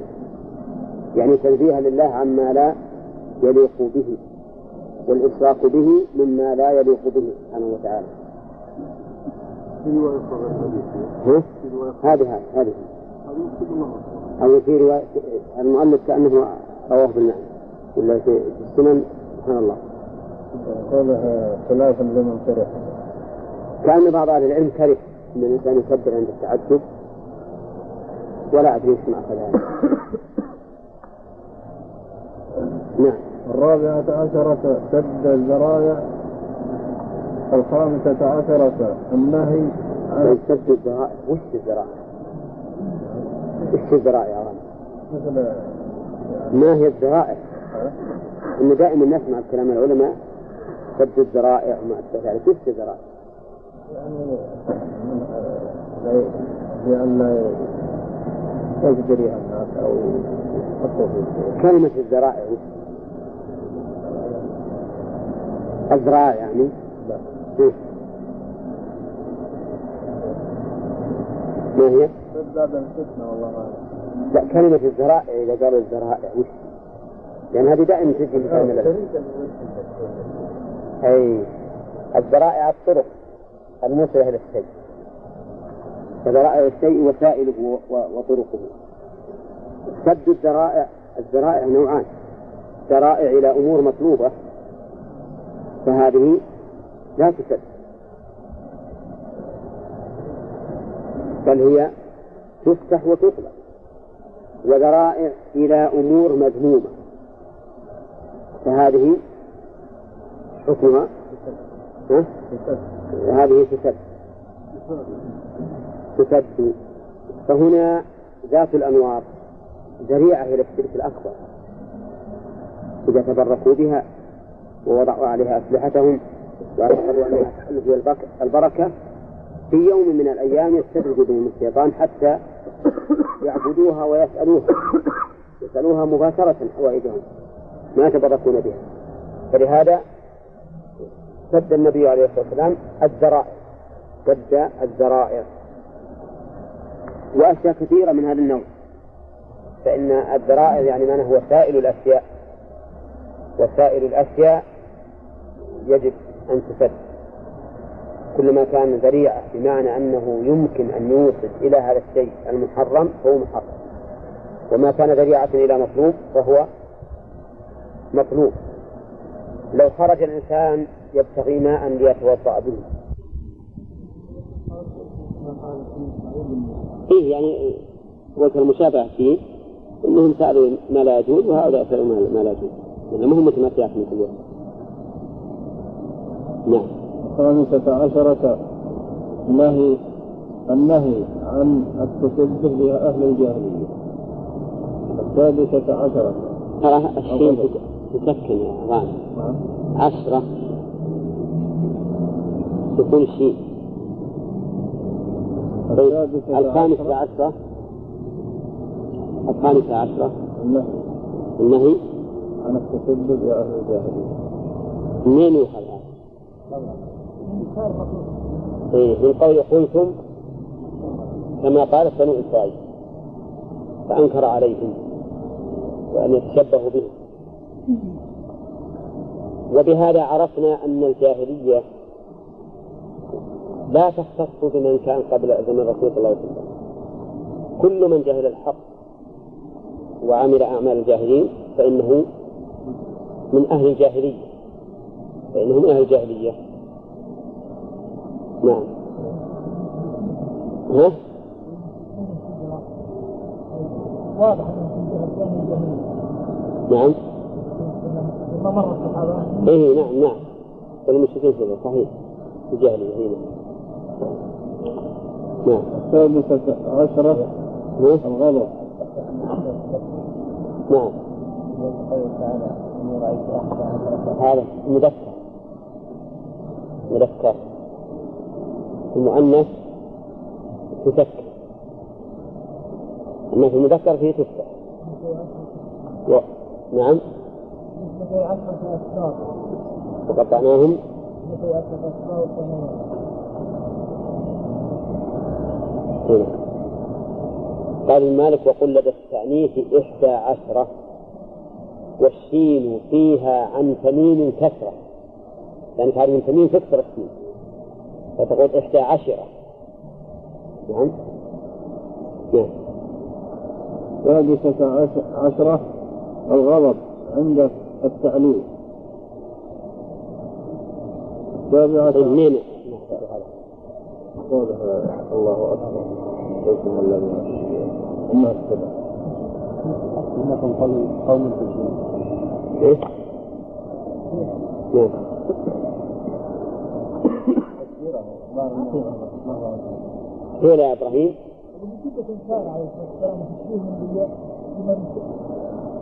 يعني تنزيها لله عما لا يليق به والإشراك به مما لا يليق به سبحانه وتعالى. ها؟ هذه هذه هذه أو في رواية المؤلف كأنه رواه بالمعنى ولا في السنن سبحان الله. قولها خلافا لمن كره كأن بعض أهل العلم كره أن الإنسان يكبر عند التعجب ولا أدري معنى هذا. نعم. الرابعة عشرة سد الذرائع الخامسة عشرة النهي عن سد الذرائع وش الذرائع؟ وش الذرائع يا؟ مثل ما هي الذرائع؟ إن دائما نسمع كلام العلماء سد الذرائع وما أشبه ذلك، وش الذرائع؟ يعني الناس في كلمة الذرائع؟ الذراع يعني لا. إيه. ما هي؟ لا كلمة الذرائع إذا قالوا الذرائع وش؟ لأن هذه دائما تجي العلم. أي الذرائع الطرق الموصلة إلى الشيء. فذرائع الشيء وسائله وطرقه. سد الذرائع الذرائع نوعان. ذرائع إلى أمور مطلوبة. فهذه لا تسد. بل هي تفتح وتغلق وذرائع إلى أمور مذمومة. فهذه حكمها ها؟ هذه تسد. تسد. فهنا ذات الأنوار ذريعة إلى الشرك الأكبر. إذا تبركوا بها ووضعوا عليها أسلحتهم واعتقدوا أنها البك- البركة في يوم من الأيام يستدرج بهم الشيطان حتى يعبدوها ويسألوها. يسألوها مباشرة حوائجهم ما يتبركون بها. فلهذا سد النبي عليه الصلاة والسلام الذرائع سد الذرائع وأشياء كثيرة من هذا النوع. فإن الذرائع يعني معناه هو سائل الأشياء. وسائل الأشياء يجب أن تسد. كل ما كان ذريعة بمعنى أنه يمكن أن يوصل إلى هذا الشيء المحرم فهو محرم. وما كان ذريعة إلى مطلوب فهو مطلوب. لو خرج الإنسان يبتغي ماء ليتوضأ به. فيه يعني وجه المشابهة فيه. أنهم سألوا ما لا يجوز وهؤلاء سألوا ما لا يجوز. لأن ما هم متمتعات من كل وقت نعم. الخامسة عشرة نهي النهي عن التشبه بأهل الجاهلية. السادسة عشرة. ترى الشيء تسكن يا غانم. عشرة. شيء. طيب الخامسة عشرة. الخامسة عشرة. النهي. النهي عن التشبه بأهل الجاهلية منين يؤخذ هذا؟ إيه من قول قلتم كما قالت بنو إسرائيل فأنكر عليهم وأن يتشبهوا بهم. وبهذا عرفنا أن الجاهلية لا تختص بمن كان قبل زمن الرسول صلى الله عليه وسلم. كل من جهل الحق وعمل أعمال الجاهلين فإنه من أهل الجاهلية. فإنه من أهل الجاهلية. نعم. ها؟ واضح نعم. مر الصحابة إيه نعم نعم. والمشركين صحيح. الجاهلية هنا نعم السادسة عشرة؟ الغضب نعم هذا مذكر مذكر المؤنث تسكر أما في المذكر فيه تفتح و... نعم وقطعناهم قال المالك وقل لدى التأنيث إحدى عشرة والشين فيها عن تميم كسرة يعني تعرف من تميم تكسر الشين. فتقول إحدى عشرة. نعم. نعم. سادسة عشرة الغضب عند التعليل. السابعة طيب منين قولها الله أكبر. ليس الذين أما السبع. إنكم قوم قوم تجهلون إيه؟ نعم قول يا إبراهيم.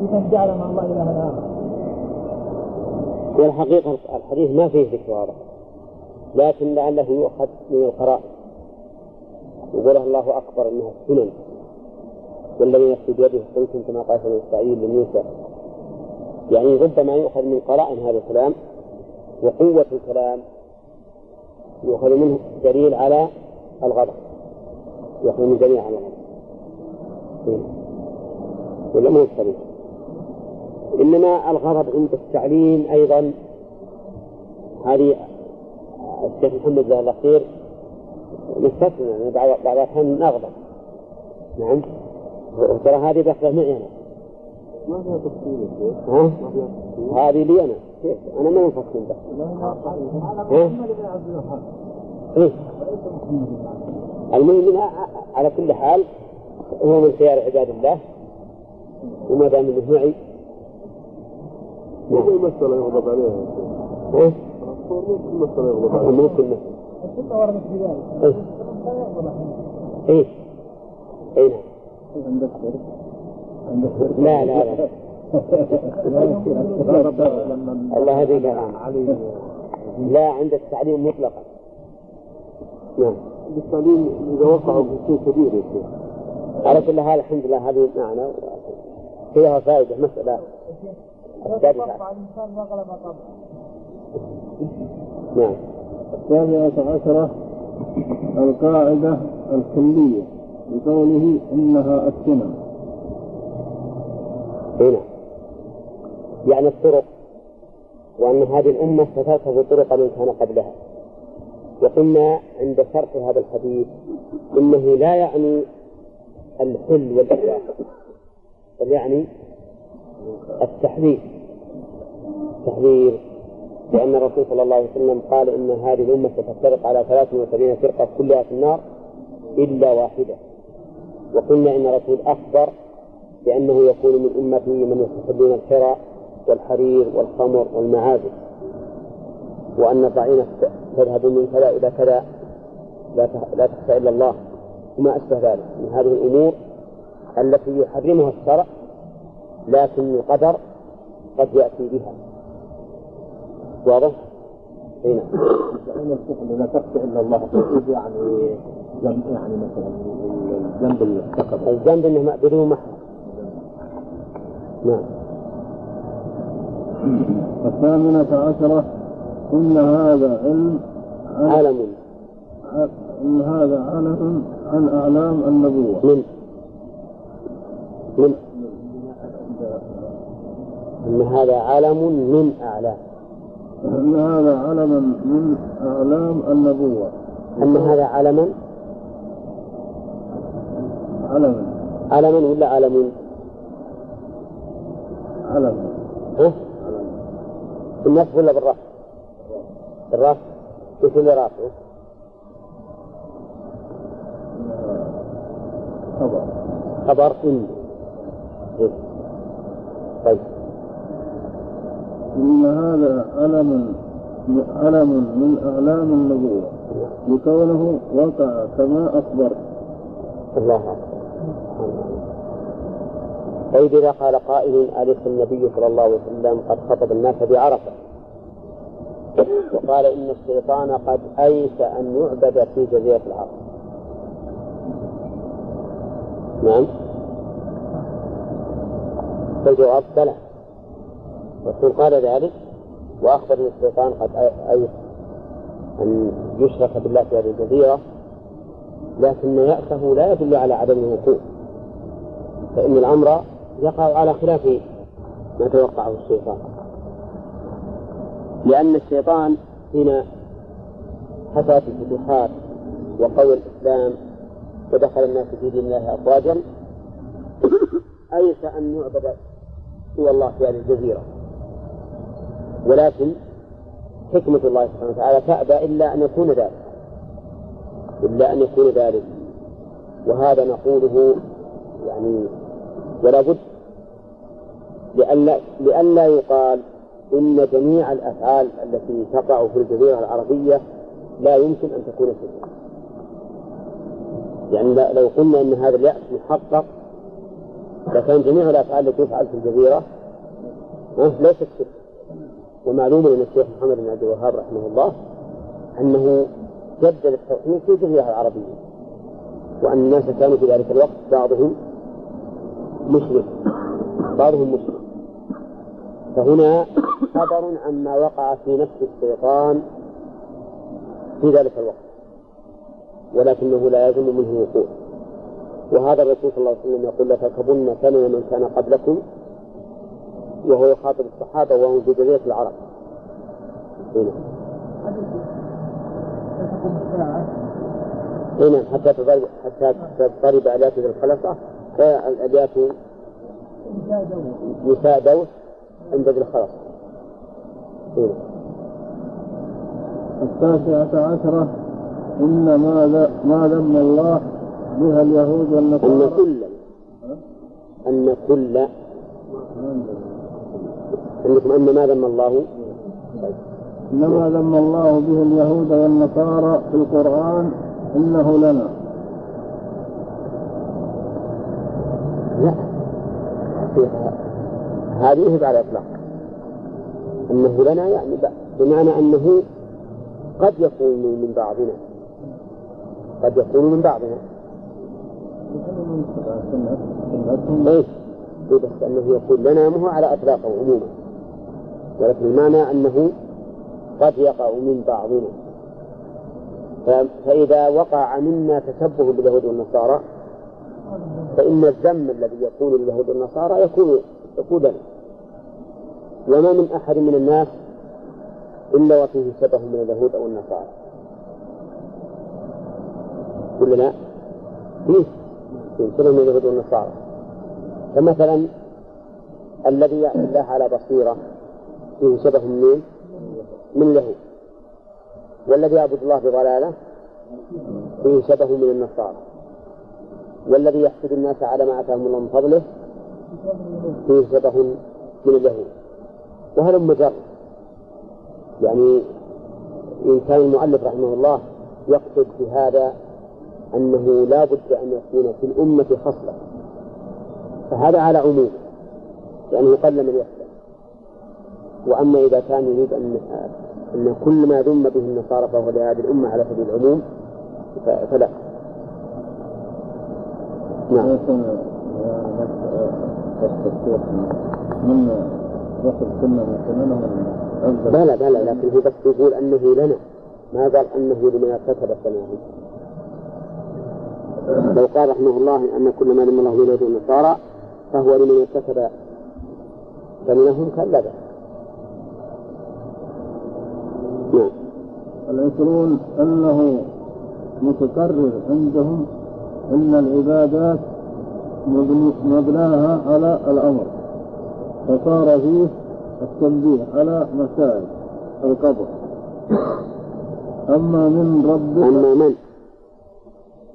لمن جعل مع الله إلها آخر والحقيقة الحديث ما فيه ذكر هذا لكن لعله يؤخذ من القرائن. يقول الله أكبر إنها السنن والذي نفسي بيده قلتم كما قال سيدنا إسرائيل لموسى يعني ربما يؤخذ من قرائن هذا الكلام وقوة الكلام يؤخذ منه دليل على الغضب. يؤخذ من دليل على الغضب. إيه. ولا هو صريح إنما الغضب عند التعليم أيضا. هذه الشيخ محمد جزاه الله خير مستثنى يعني بعض بعض الأحيان نغضب نعم. ترى هذه دخلة معي أنا. ما فيها تفصيل ها؟ هذه لي أنا. كيف؟ أنا ما ينفصل بس ها؟ إيه؟ المهم منها على كل حال هو من خيار عباد الله. وما دام إنه معي. مو في مسألة يغضب عليها ها؟ في مسألة يغضب عليها. ممكن مثل السنة وردت بذلك إيه. إيه. اي نعم عندك شرك عندك شرك لا لا لا. الله علي لا عند التعليم مطلقا. نعم. بالتعليم إذا وقعوا في شيء كبير يا شيخ. على كل حال الحمد لله هذه معنى فيها ما غلب طبعه نعم. السابعة عشرة القاعدة الكلية بقوله إنها السنن هنا. يعني الطرق وأن هذه الأمة ستركب طرق من كان قبلها. وقلنا عند شرح هذا الحديث إنه لا يعني الحل والإباحة بل يعني التحذير. التحذير لأن الرسول صلى الله عليه وسلم قال إن هذه الأمة ستفترق على 73 فرقة كلها في النار إلا واحدة. وقلنا إن الرسول أخبر بأنه يكون من أمته من يستحبون الحرى والحرير والخمر والمعازف وأن الضعينة تذهب من كذا إلى كذا لا تخشى إلا الله وما أشبه ذلك. من هذه الأمور التي يحرمها الشرع لكن القدر قد يأتي بها. واضح؟ لأن الكفر لا تخشى إلا الله. يعني ذنب يعني مثلا الذنب اللي ارتكبه الذنب انه ما- بدون محرم نعم. الثامنة عشرة. إن هذا علم عن عالم إن هذا علم عن أعلام النبوة. من من إن هذا علم من أعلام. إن هذا علم من أعلام النبوة. أن هذا علما؟ علم علما ولا علم؟ علم ها؟ بالنصب ولا بالرفع؟ بالرفع. وش اللي رافعه؟ خبر. خبر. إن إيه. طيب. إن هذا علم علم من أعلام النبوة. لكونه وقع كما أخبر. الله أكبر. طيب إذا قال قائل أليس النبي صلى الله عليه وسلم قد خطب الناس بعرفة؟ وقال إن الشيطان قد أيس أن يعبد في جزيرة العرب. نعم. فالجواب بلى. الرسول قال ذلك وأخبر أن الشيطان قد أيس أن يشرك بالله في هذه الجزيرة لكن يأسه لا يدل على عدم الوقوع فإن الأمر يقع على خلاف ما توقعه الشيطان. لأن الشيطان حين حصلت الفتوحات وقوى الإسلام ودخل الناس في دين الله أفواجا أيس أن يعبد سوى الله في هذه الجزيرة؟ ولكن حكمة الله سبحانه وتعالى تأبى إلا أن يكون ذلك. إلا أن يكون ذلك. وهذا نقوله يعني ولا بد لئلا لئلا يقال إن جميع الأفعال التي تقع في الجزيرة العربية لا يمكن أن تكون شركا يعني لو قلنا أن هذا اليأس محقق لكان جميع الأفعال التي تفعل في الجزيرة ليست شركا ومعلوم أن الشيخ محمد بن عبد الوهاب رحمه الله أنه جدد التوحيد في الجزيرة العربية وأن الناس كانوا في ذلك الوقت بعضهم مشرك بعضهم مشرك. فهنا خبر عما وقع في نفس الشيطان في ذلك الوقت ولكنه لا يظن منه وقوع. وهذا الرسول صلى الله عليه وسلم يقول لتركبن سنن من كان قبلكم وهو يخاطب الصحابة وهم في جزيرة العرب. هنا هنا حتى تضرب حتى تضرب آلات الخلصة كالآلات نساء دوس عند ذي الخلص هنا التاسعة عشرة إن ما ما ذم الله بها اليهود والنصارى؟ أن كل أن كل عندكم أن ما ذم الله؟ إنما ذم الله به اليهود والنصارى في القرآن إنه لنا. لا. هذه على الإطلاق. أنه لنا يعني بمعنى أنه قد يكون من بعضنا. قد يكون من بعضنا. إيش؟ بس أنه يقول لنا مو على إطلاقه عموما. ولكن المعنى أنه قد يقع من بعضنا. فإذا وقع منا تشبه باليهود والنصارى فإن الذم الذي يكون لليهود والنصارى يكون يكون لنا وما من أحد من الناس إلا وفيه شبه من اليهود أو النصارى. لا؟ فيه شبه من اليهود والنصارى. فمثلا الذي الله على بصيرة فيه شبه من من اليهود والذي يعبد الله بضلالة فيه شبه من النصارى. والذي يحسد الناس على ما آتاهم الله من فضله فيه شبه من اليهود وهل مجرد. يعني إن كان المؤلف رحمه الله يقصد بهذا أنه لا بد أن يكون في الأمة خصلة فهذا على عموم. لأنه قل من يخشى وأما إذا كان يريد أن أن كل ما ذم به النصارى فهو لهذه الأمة على سبيل العموم فلا. نعم. من سننهم بلى بلى لكن هو بس يقول أنه لنا. ما قال أنه لمن ارتكب السماهم لو قال رحمه الله أن كل ما لم الله به النصارى فهو لمن ارتكب ثمنهم كان لا نعم العشرون أنه متكرر عندهم أن العبادات مبناها على الأمر فصار فيه التنبيه على مسائل القبر. أما من ربك أما من؟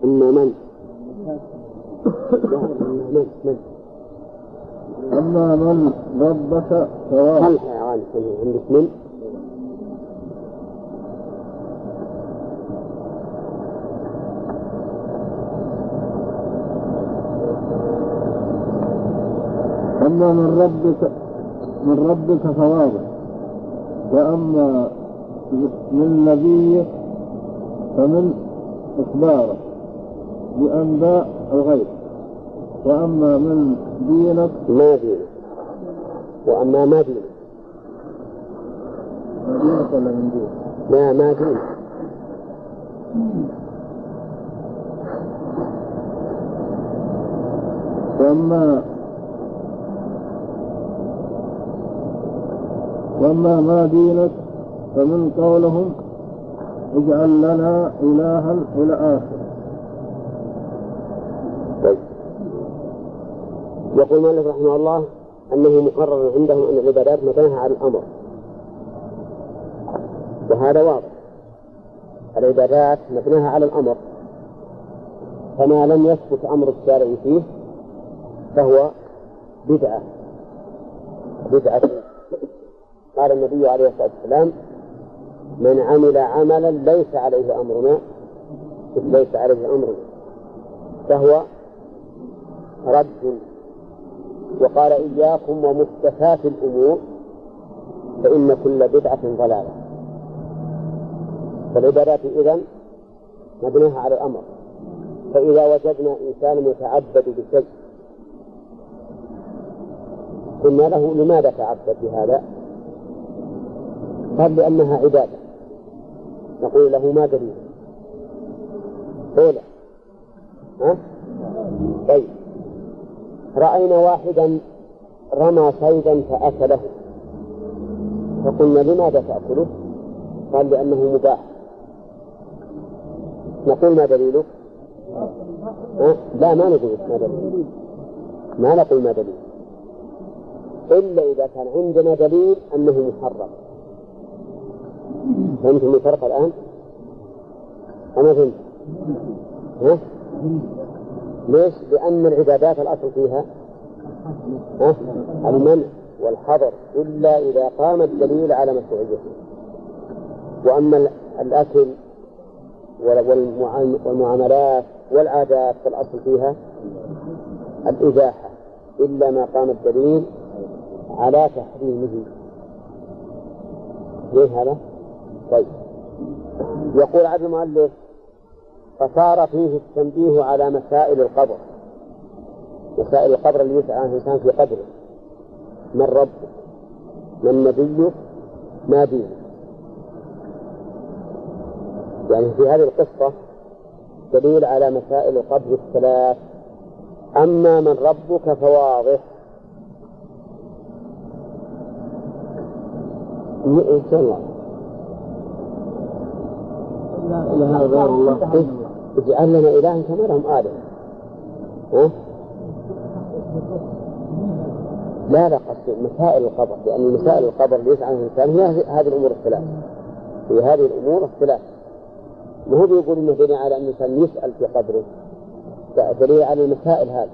أما من؟ أما من ربك فواحد. عندك من؟ أما من ربك من ربك فواضح. وأما من نبيه فمن إخباره بأنباء الغيب. وأما من دينك ما دينك؟ وأما ما دينك؟ من دينك ولا من دينك؟ لا ما دينك. وأما وأما ما دينك فمن قولهم اجعل لنا إلها إلى آخر. طيب. يقول مالك رحمه الله أنه مقرر عندهم أن العبادات مبناها على الأمر. وهذا واضح. العبادات مبناها على الأمر. فما لم يثبت أمر الشارع فيه فهو بدعة. بدعة. قال النبي عليه الصلاة والسلام من عمل عملا ليس عليه أمرنا ليس عليه أمرنا. فهو رد. وقال إياكم ومحدثات الأمور فإن كل بدعة ضلالة. فالعبادات إذن مبناها على الأمر. فإذا وجدنا إنسانا يتعبد بشيء قلنا له لماذا تعبد بهذا؟ قال لأنها عبادة. نقول له ما دليل. أولى ها؟ طيب. رأينا واحدا رمى صيدا فأكله. فقلنا لماذا تأكله؟ قال لأنه مباح. نقول ما دليله؟ ها؟ لا ما نقول ما دليل ما نقول ما دليل إلا إذا كان عندنا دليل أنه محرم. فهمتم الفرق الآن؟ أنا فهمت ها؟ ليش؟ لأن العبادات الأصل فيها ها؟ المنع والحظر إلا إذا قام الدليل على مشروعيته وأما الأكل والمعاملات والعادات فالأصل فيها الإباحة إلا ما قام الدليل على تحريمه ليه هذا؟ طيب. يقول عبد المؤلف فصار فيه التنبيه على مسائل القبر. مسائل القبر اللي يسعى الإنسان في قبره. من ربك من نبيك ما دينك. يعني في هذه القصة دليل على مسائل القبر الثلاث. أما من ربك فواضح. إن شاء الله. لا إله غير الله اجعل لنا إلها كما لهم آلهة ها؟ لا لا قصد مسائل القبر لأن مسائل القبر اللي يسعى الإنسان هي هذه الأمور الثلاث هي هذه الأمور الثلاث ما هو بيقول إنه دليل على أن الإنسان يسأل في قبره؟ دليل على المسائل هذه.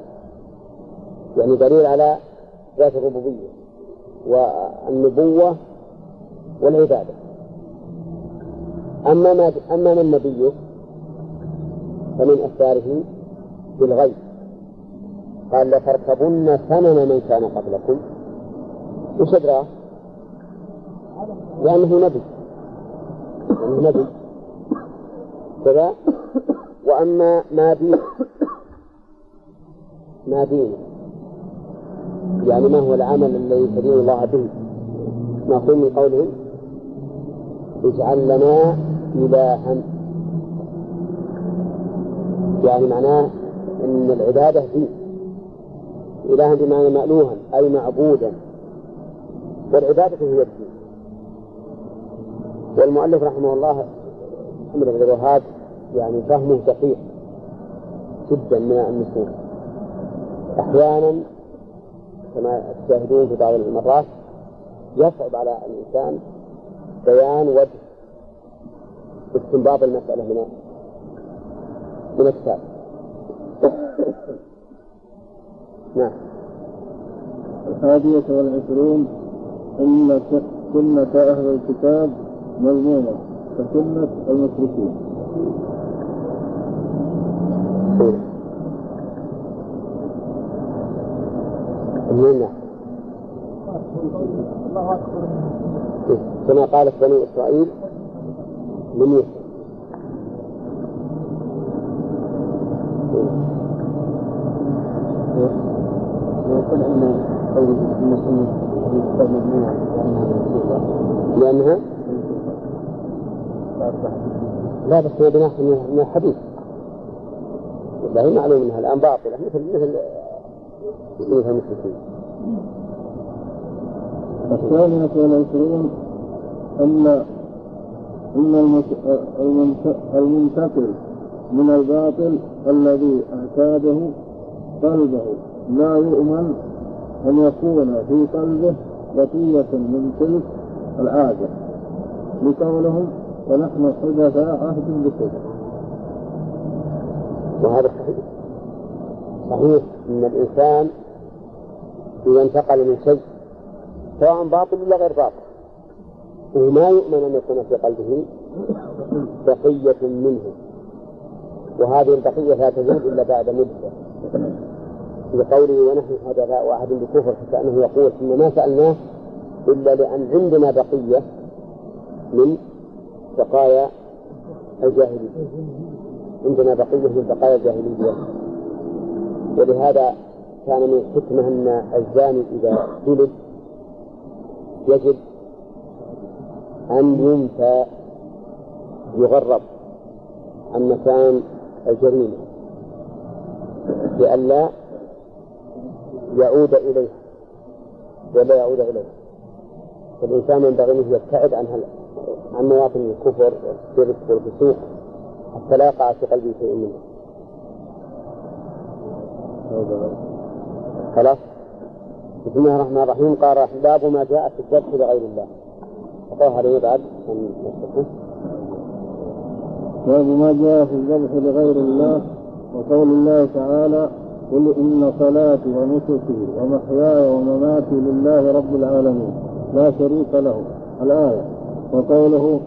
يعني دليل على ذات الربوبية والنبوة والعبادة. أما ما أما من نبيه فمن أثاره بالغيب قال لتركبن ثمن من كان قبلكم. وش ادراه؟ لأنه نبي. لأنه نبي. كذا؟ وأما ما دين. ما دين. يعني ما هو العمل الذي تدين الله به. نقول من قولهم اجعل لنا إلها يعني معناه أن العبادة دين إلها بمعنى مألوها أي معبودا. والعبادة هي الدين. والمؤلف رحمه الله محمد بن الوهاب يعني فهمه دقيق جدا من النصوص. أحيانا كما تشاهدون في بعض المرات يصعب على الإنسان بيان وجه استنباط المسألة من من الكتاب. نعم. الحادية والعشرون إن سنة أهل الكتاب مذمومة كسنة المشركين. من كما قالت بنو إسرائيل من يسر ويقول أن قوله لأنها لا بس هي بناء من الحديث. لا هي معلوم انها الآن باطلة. مثل مثل مثل المشركين. الثانية والعشرون أن أن المنتقل من الباطل الذي أعتاده قلبه. لا يؤمن أن يكون في قلبه بقية من تلك العادة لقولهم ونحن حدثاء عهد بكذا وهذا صحيح. صحيح أن الإنسان إذا انتقل من شيء سواء باطل ولا غير باطل. وما يؤمن أن يكون في قلبه بقية منه. وهذه البقية لا تزول إلا بعد مدة. لقوله ونحن حدثاء وعهد بكفر فكأنه يقول إن ما سألناه إلا لأن عندنا بقية من بقايا الجاهلية. عندنا بقية من بقايا الجاهلية. ولهذا كان من الحكمة أن الزاني إذا جلد يجب أن ينفى يغرب عن مكان الجريمة لئلا يعود إليها ولا يعود إليها. فالإنسان ينبغي أن يبتعد عن عن مواطن الكفر والشرك والفسوق حتى لا يقع في قلبه شيء منه خلاص؟ بسم الله الرحمن الرحيم. قال باب ما جاء في الذبح لغير الله. أقرأ هذه بعد باب ما جاء في الذبح لغير الله وقول الله تعالى قل إن صلاتي ونسكي ومحياي ومماتي لله رب العالمين. لا شريك له. الآية. وقوله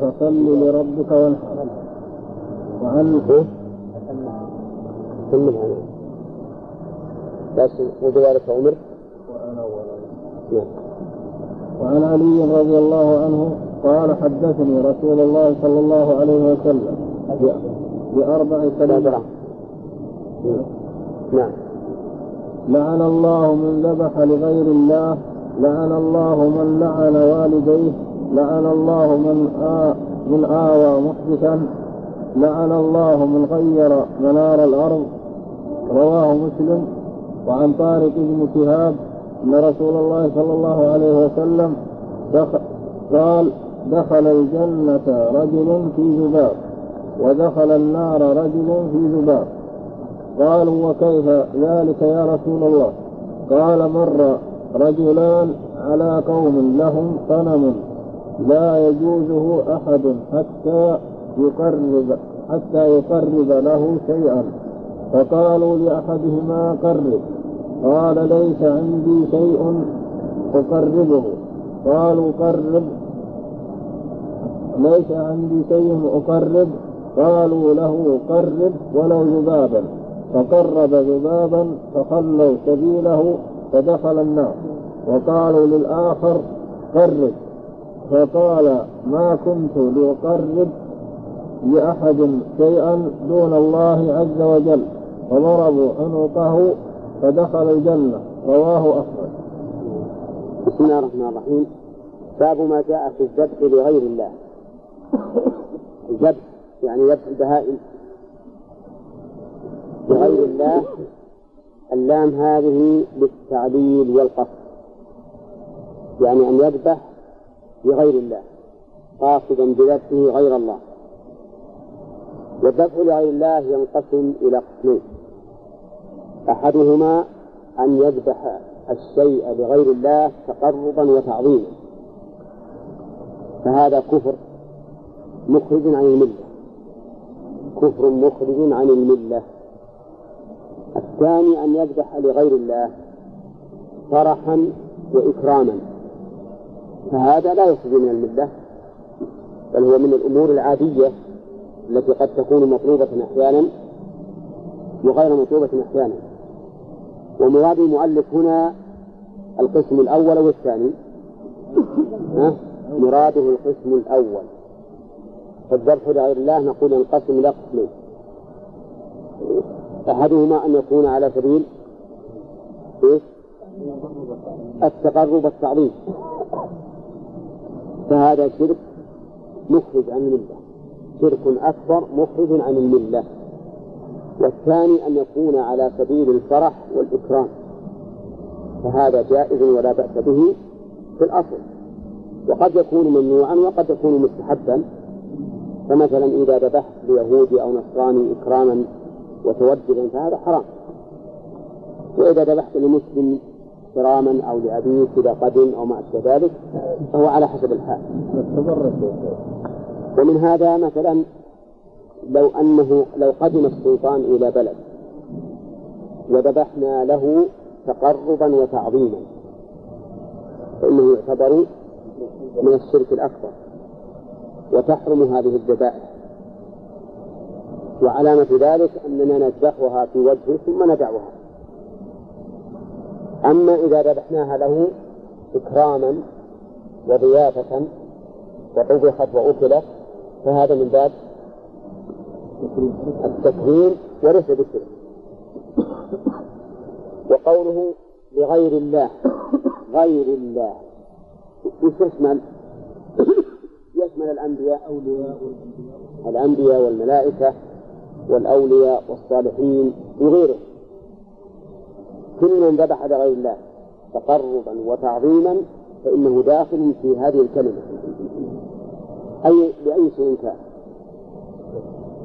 فصل لربك وانحر. وعن كمل بس وبذلك أمر. وأنا. نعم. وعن علي رضي الله عنه قال حدثني رسول الله صلى الله عليه وسلم بأربع كلمات نعم. لعن الله من ذبح لغير الله لعن الله من لعن والديه لعن الله من آ من آوى محدثا لعن الله من غير منار الأرض. رواه مسلم. وعن طارق بن شهاب أن رسول الله صلى الله عليه وسلم دخل قال دخل الجنة رجل في ذباب ودخل النار رجل في ذباب. قالوا وكيف ذلك يا رسول الله؟ قال مر رجلان على قوم لهم صنم لا يجوزه أحد حتى يقرب حتى يقرب له شيئا. فقالوا لأحدهما قرب. قال ليس عندي شيء أقربه. قالوا قرب. ليس عندي شيء أقرب. قالوا له قرب ولو ذبابا. فقرب ذبابا فخلوا سبيله فدخل النار. وقالوا للآخر قرب. فقال ما كنت لأقرب لأحد شيئا دون الله عز وجل. فضربوا عنقه فدخل الجنة. رواه أحمد. بسم الله الرحمن الرحيم. باب ما جاء في الذبح لغير الله. الذبح يعني ذبح البهائم. لغير الله اللام هذه للتعليل والقصد. يعني أن يذبح لغير الله قاصدا بذبحه غير الله. والذبح لغير الله ينقسم إلى قسمين. أحدهما أن يذبح الشيء لغير الله تقربا وتعظيما. فهذا كفر مخرج عن الملة. كفر مخرج عن الملة. الثاني أن يذبح لغير الله فرحا وإكراما. فهذا لا يخرج من الملة بل هو من الأمور العادية التي قد تكون مطلوبة أحيانا وغير مطلوبة أحيانا. ومراد المؤلف هنا القسم الأول والثاني؟ مراده القسم الأول. فالذبح لغير الله نقول ينقسم إلى قسمين. أحدهما أن يكون على سبيل إيش؟ التقرب والتعظيم. فهذا شرك مخرج عن الملة. شرك أكبر مخرج عن الملة. والثاني أن يكون على سبيل الفرح والإكرام. فهذا جائز ولا بأس به في الأصل. وقد يكون ممنوعا وقد يكون مستحبا. فمثلا إذا ذبحت ليهودي أو نصراني إكراما وتوجدا فهذا حرام. وإذا ذبحت لمسلم كراما أو لأبيك إذا قدم أو ما أشبه ذلك فهو على حسب الحال. ومن هذا مثلا لو أنه لو قدم السلطان إلى بلد وذبحنا له تقربا وتعظيما فإنه يعتبر من الشرك الأكبر وتحرم هذه الذبائح وعلامة ذلك أننا نذبحها في وجهه ثم ندعوها أما إذا ذبحناها له إكراما وضيافة وطبخت وأكلت فهذا من باب التكريم وليس بالشرك. وقوله لغير الله غير الله. يشمل؟ يشمل الأنبياء أولياء الأنبياء والملائكة والأولياء والصالحين وغيرهم كل من ذبح لغير الله تقربا وتعظيما فإنه داخل في هذه الكلمة. أي بأي شيء كان.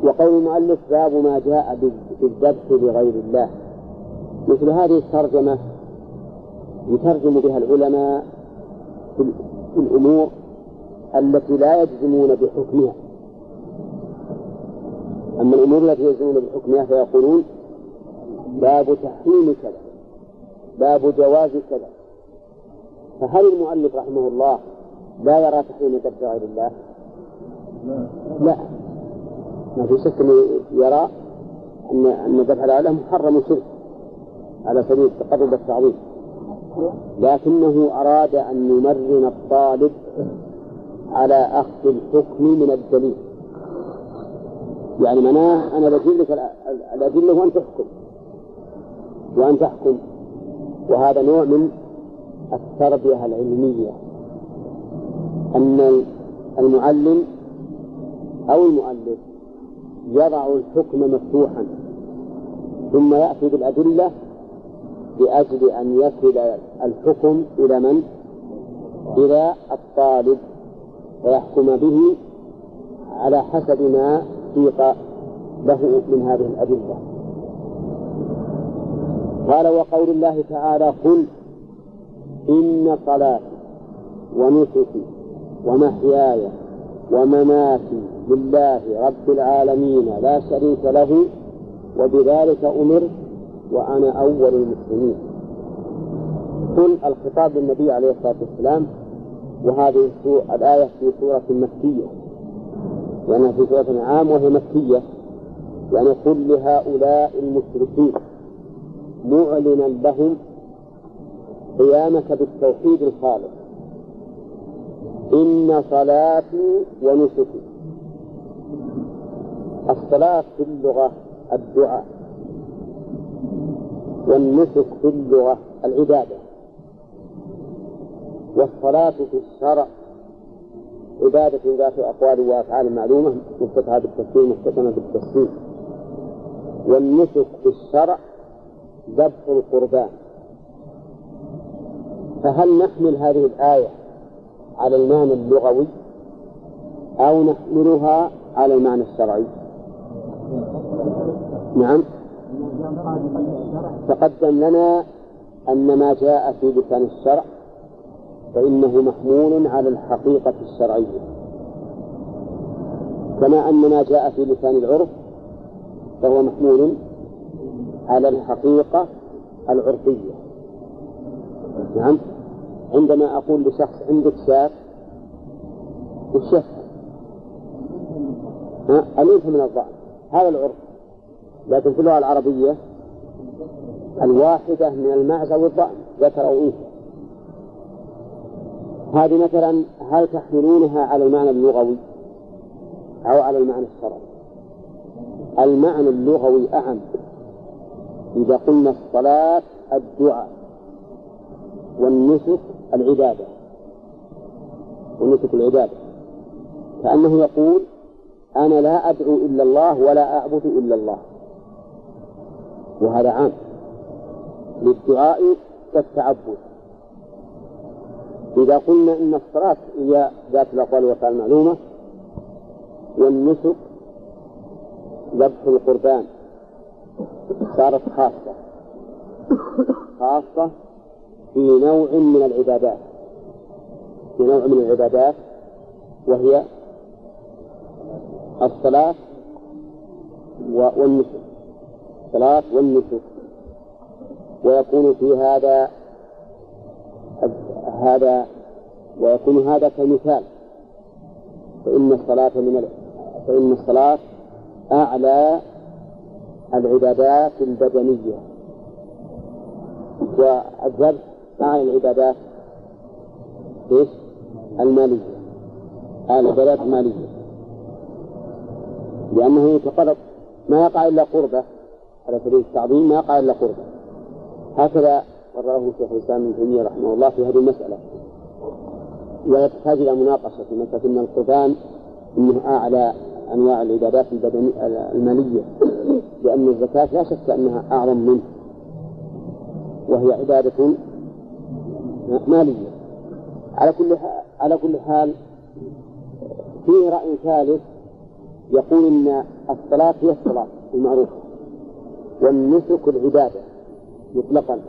وقول المؤلف باب ما جاء بالذبح لغير الله. مثل هذه الترجمة يترجم بها العلماء في الأمور التي لا يجزمون بحكمها. أما الأمور التي يجزمون بحكمها فيقولون باب تحريم كذا باب جواز كذا. فهل المؤلف رحمه الله لا يرى تحريم ذبح غير الله؟ لا. ما في شك إنه يرى ان أن ذبح الاله محرم شرك على سبيل التقرب والتعظيم. لكنه أراد أن يمرن الطالب على أخذ الحكم من الدليل. يعني معناه أنا بجيب لك الأدلة وان تحكم. وان تحكم. وهذا نوع من التربية العلمية. أن المعلم أو المؤلف يضع الحكم مفتوحا ثم يأتي بالأدلة لأجل أن يصل الحكم إلى من؟ إلى الطالب ويحكم به على حسب ما سيق له من هذه الأدلة قال وقول الله تعالى قل إن صلاتي ونسكي ومحياي ومماتي لله رب العالمين لا شريك له وبذلك أمر وأنا أول المسلمين. قل الخطاب للنبي عليه الصلاة والسلام وهذه الآية في سورة مكية. لأنها في سورة الأنعام وهي مكية. يعني قل لهؤلاء المشركين معلنا لهم قيامك بالتوحيد الخالص. إن صلاتي ونسكي. الصلاة في اللغة الدعاء. والنسك في اللغة العبادة. والصلاة في الشرع. عبادة ذات أقوال وأفعال معلومة مفتتحة بالتفسير مختتمة بالتفسير. والنسك في الشرع ذبح القربان. فهل نحمل هذه الآية على المعنى اللغوي أو نحملها على المعنى الشرعي؟ نعم. تقدم لنا أن ما جاء في لسان الشرع فإنه محمول على الحقيقة الشرعية. كما أن ما جاء في لسان العرف فهو محمول على الحقيقة العرفية. نعم. عندما أقول لشخص عندك شاة وش يفهم؟ أليس من الضعف هذا العرف. لكن في اللغة العربية الواحدة من المعزة والضأن ذكر أو أنثى هذه مثلا هل تحملونها على المعنى اللغوي أو على المعنى الشرعي؟ المعنى اللغوي أعم. إذا قلنا الصلاة الدعاء. والنسك العبادة. ونسك العبادة كأنه يقول أنا لا أدعو إلا الله ولا أعبد إلا الله. وهذا عام. للدعاء والتعبد إذا قلنا إن الصلاة هي ذات الأقوال والأفعال المعلومة والنسك ذبح القربان صارت خاصة. خاصة في نوع من العبادات. في نوع من العبادات وهي الصلاة والنسك. الصلاة والنسك. ويكون في هذا هذا ويكون هذا كمثال. فإن الصلاة من فإن الصلاة أعلى العبادات البدنية. والذبح أعلى العبادات إيش؟ المالية. أعلى العبادات المالية. لأنه يتقرب. ما يقع إلا قربة. على سبيل التعظيم ما يقع إلا قربة. هكذا قرره شيخ الإسلام ابن تيمية رحمه الله في هذه المسألة. ويحتاج إلى مناقشة. في مسألة أن القربان أنه أعلى أنواع العبادات البدنية المالية. لأن الزكاة لا شك أنها أعظم منه. وهي عبادة مالية. على كل على كل حال فيه رأي ثالث يقول إن الصلاة هي الصلاة المعروفة والنسك العبادة مطلقا.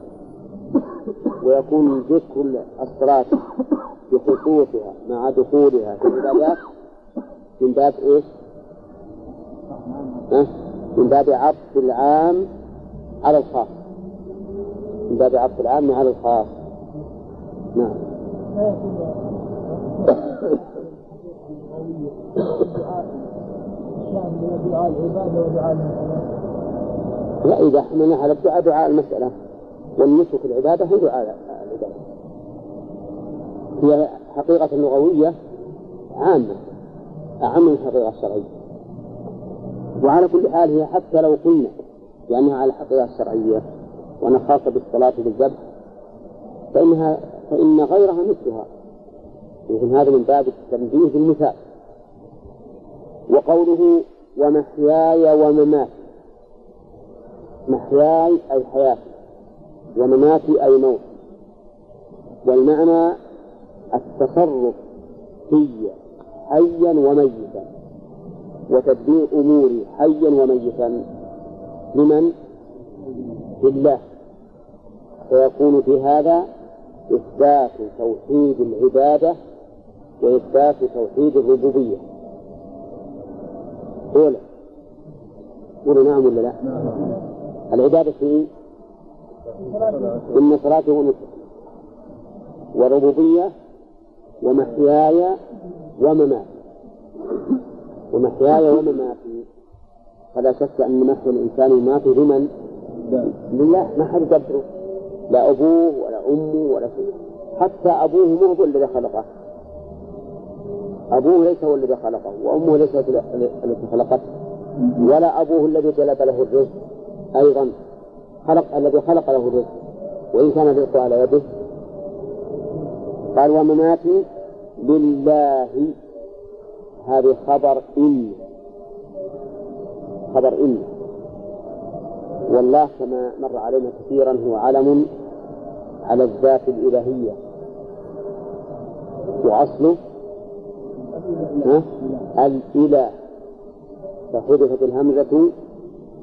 ويكون ذكر الصلاة بخصوصها مع دخولها. في العبادات من باب إيش؟ من باب عطف العام على الخاص. من باب عطف العام على الخاص. نعم. لا إذا حملنا على الدعاء دعاء المسألة. والنسك العبادة هي دعاء العبادة. هي حقيقة لغوية عامة أعم من الحقيقة الشرعية. وعلى كل حال هي حتى لو قلنا بأنها على الحقيقة الشرعية وأنا خاصة بالصلاة بالذبح فإنها فإن غيرها مثلها. يمكن هذا من باب التنبيه بالمثال. وقوله ومحياي ومماتي. محياي أي حياتي. ومماتي أي موت والمعنى التصرف في حيا وميتا. وتدبير أموري حيا وميتا. لمن؟ لله. فيكون في هذا إثبات توحيد العبادة وإثبات توحيد الربوبية. أولى قولوا نعم ولا لا؟ العبادة في إن صلاتي ونسكي وربوبية ومحياي ومماتي. ومحياي ومماتي. فلا شك أن محيا الإنسان وماته لمن؟ لله. ما حد يقدره. لا أبوه ولا أمه ولا شيء. حتى أبوه مو هو الذي خلقه. أبوه ليس هو الذي خلقه وأمه ليست التي خلقته ولا أبوه الذي جلب له الرزق أيضا. خلق الذي خلق له الرزق وإن كان الرزق على يده. قال ومماتي لله هذه خبر إن. خبر إن. والله كما مر علينا كثيرا هو علم على الذات الإلهية وأصله الإله فحذفت الهمزة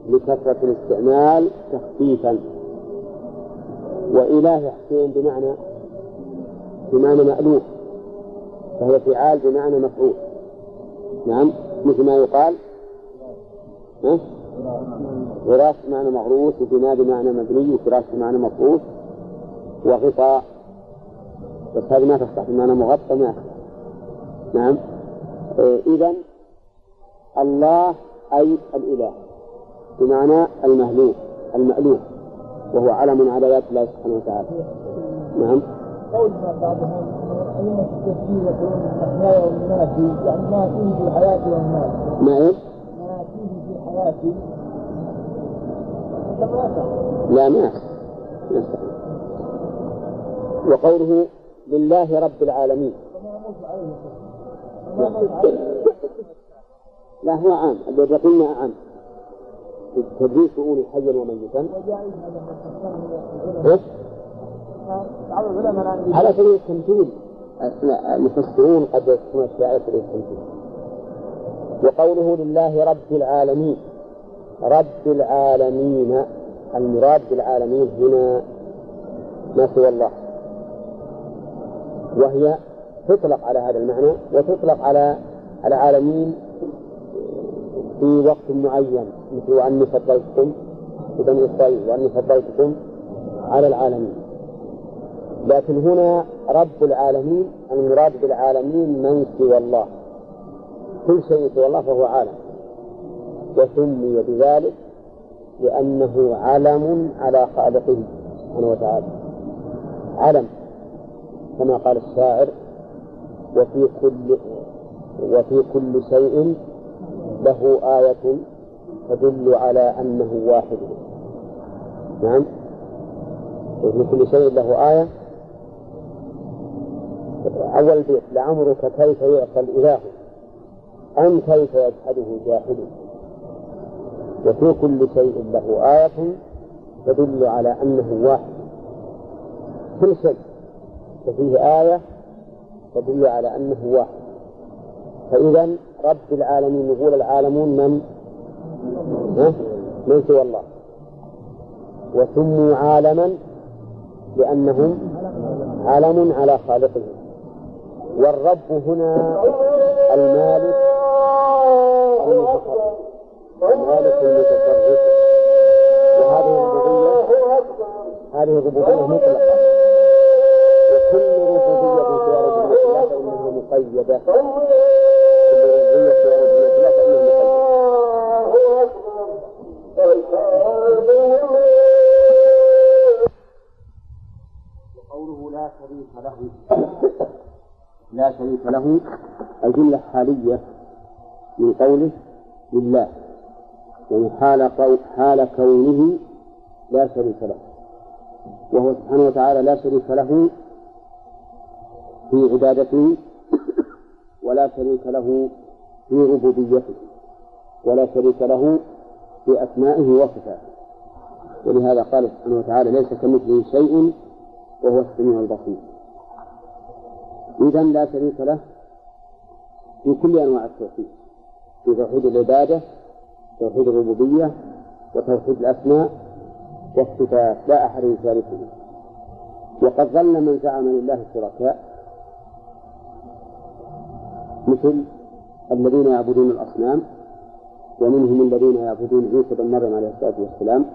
لكثرة الاستعمال تخفيفا. وإله حسين بمعنى بمعنى مألوف. فهي فعال بمعنى مفعول. نعم مثل ما يقال. ها؟ غراس بمعنى مغروس وبناء بمعنى مبني وفراش بمعنى مفروش وغطاء. بس هذه ما تصلح بمعنى مغطى ما نعم. إيه إذا الله أي الإله. بمعنى المهلوك المألوف. وهو علم على ذات الله سبحانه وتعالى. نعم. قول بعضهم أئمة التفسير يقولون أحياء ما فيه يعني ما فيه في حياتي والمال ما إيش؟ ما فيه في حياتي لا ما وقوله لله رب العالمين. لا هو عام. الذي عام. تدريس شؤون حيا وميتا. إيش؟ على سبيل التمثيل. المفسرون قد يكون أشياء على سبيل التمثيل. وقوله لله رب العالمين. رب العالمين. المراد بالعالمين هنا ما سوى الله. وهي تطلق على هذا المعنى وتطلق على العالمين في وقت معين مثل وأني فضلتكم بني إسرائيل وأني فضلتكم على العالمين. لكن هنا رب العالمين المراد بالعالمين من سوى الله. كل شيء سوى الله فهو عالم. وسمي بذلك لأنه علم على خالقه سبحانه وتعالى. علم كما قال الشاعر وفي كل وفي كل شيء له آية تدل على أنه واحد. نعم. وفي كل شيء له آية. أول بيت لعمرك كيف يعصى الإله أم كيف يجحده جاحد؟ وفي كل شيء له آية تدل على أنه واحد. كل شيء. ففيه آية تدل على أنه واحد. فإذا رب العالمين يقول العالمون من؟ من سوى الله. وسموا عالما لأنهم علم على خالقهم والرب هنا المالك المتصرف المالك المتصرف وهذه الربوبية هذه الربوبية مطلقة. مقيدة وقوله لا شريك له. لا شريك له. الجملة حالية من قوله لله. يعني حال. حال كونه لا شريك له. وهو سبحانه وتعالى لا شريك له في عبادته ولا شريك له في ربوبيته ولا شريك له في أسمائه وصفاته. ولهذا قال سبحانه وتعالى ليس كمثله شيء وهو السميع البصير. إذا لا شريك له في كل أنواع التوحيد في توحيد العبادة توحيد الربوبية وتوحيد الأسماء والصفات. لا أحد يشاركه وقد ظل من زعم لله شركاء مثل الذين يعبدون الأصنام ومنهم الذين يعبدون عيسى بن مريم عليه الصلاة والسلام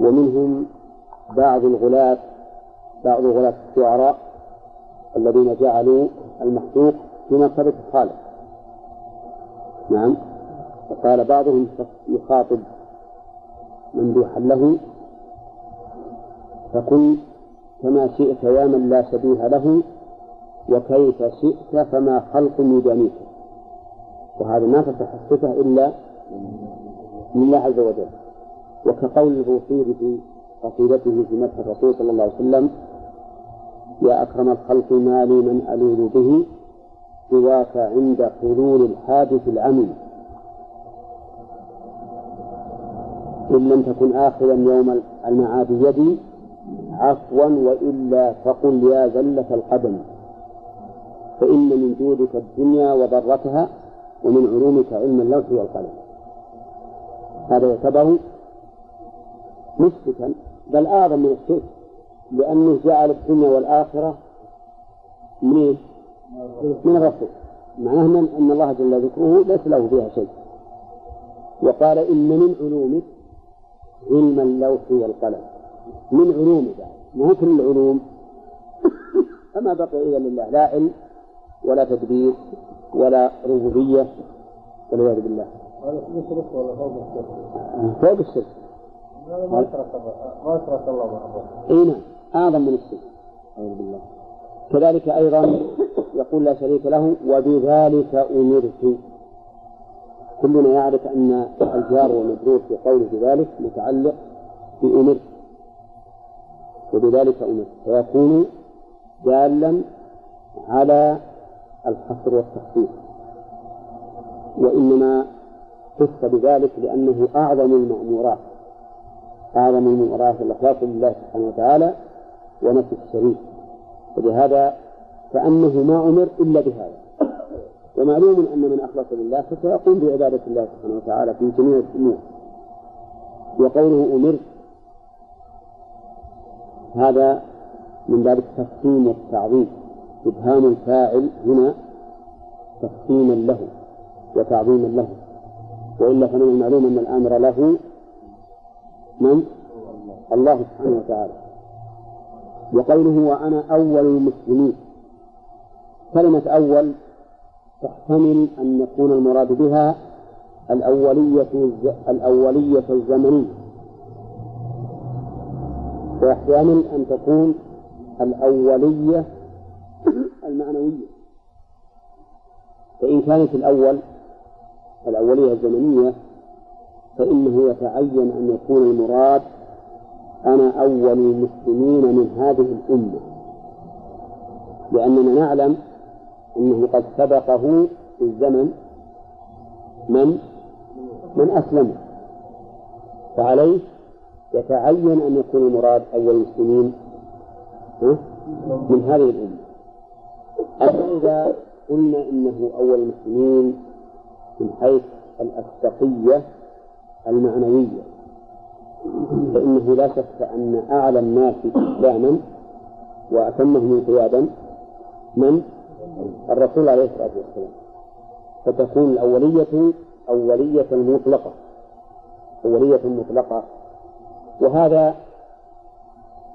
ومنهم بعض الغلاة بعض غلاة الشعراء الذين جعلوا المخلوق في مرتبة الخالق. نعم. وقال بعضهم يخاطب ممدوحا له فكن كما شئت يا من لا شبيه له وكيف شئت فما خلق يدانيك وهذا ما تصح الصفة إلا من الله عز وجل. وكقول البوصيري في قصيدته في مدح الرسول صلى الله عليه وسلم يا أكرم الخلق ما لي من ألوذ به؟ سواك عند حلول الحادث العمي إن لم تكن آخرا يوم المعاد يدي عفوا وإلا فقل يا زلة القدم. فإن من جودك الدنيا وضرتها ومن علومك علم اللوح والقلم. هذا يعتبر مشركا بل أعظم من الشرك لأنه جعل الدنيا والآخرة من من الرسول. معناه أن الله جل ذكره ليس له فيها شيء. وقال إن من علومك علم اللوح والقلم. من علومه بعد ما كل العلوم؟ فما بقي إلا لله لا علم ولا تدبير ولا ربوبية والعياذ بالله. فوق الشرك؟ فوق الشرك. ما ترك الله مع الرسول إي نعم أعظم من الشرك. أعوذ بالله. كذلك أيضا يقول لا شريك له وبذلك أمرت. كلنا يعرف أن الجار والمجرور في قوله بذلك متعلق بأمرت وبذلك أمرت. فيكون دالا على الحصر والتخصيص وإنما خص بذلك لأنه أعظم المأمورات أعظم المأمورات الإخلاص لله سبحانه وتعالى ونفي الشريك ولهذا كأنه ما أمر إلا بهذا. ومعلوم أن من أخلص لله فسيقوم بعبادة الله سبحانه وتعالى في جميع الأمور. وقوله أمرت هذا من باب التفخيم والتعظيم. إبهام الفاعل هنا تفخيما له وتعظيما له. وإلا فمن المعلوم أن الأمر له من؟ الله سبحانه وتعالى. وقوله وأنا أول المسلمين. كلمة أول تحتمل أن يكون المراد بها الأولية الأولية الزمنية. ويحتمل أن تكون الأولية المعنوية. فإن كانت الأول الأولية الزمنية فإنه يتعين أن يكون المراد أنا أول المسلمين من هذه الأمة. لأننا نعلم أنه قد سبقه في الزمن من من أسلم. فعليه يتعين أن يكون المراد أول المسلمين من هذه الأمة. أما إذا قلنا إنه أول المسلمين من حيث الأسبقية المعنوية. فإنه لا شك أن أعلى الناس إسلاما وأتمهم قيادا من الرسول عليه الصلاة والسلام. فتكون الأولية أولية مطلقة. أولية مطلقة. وهذا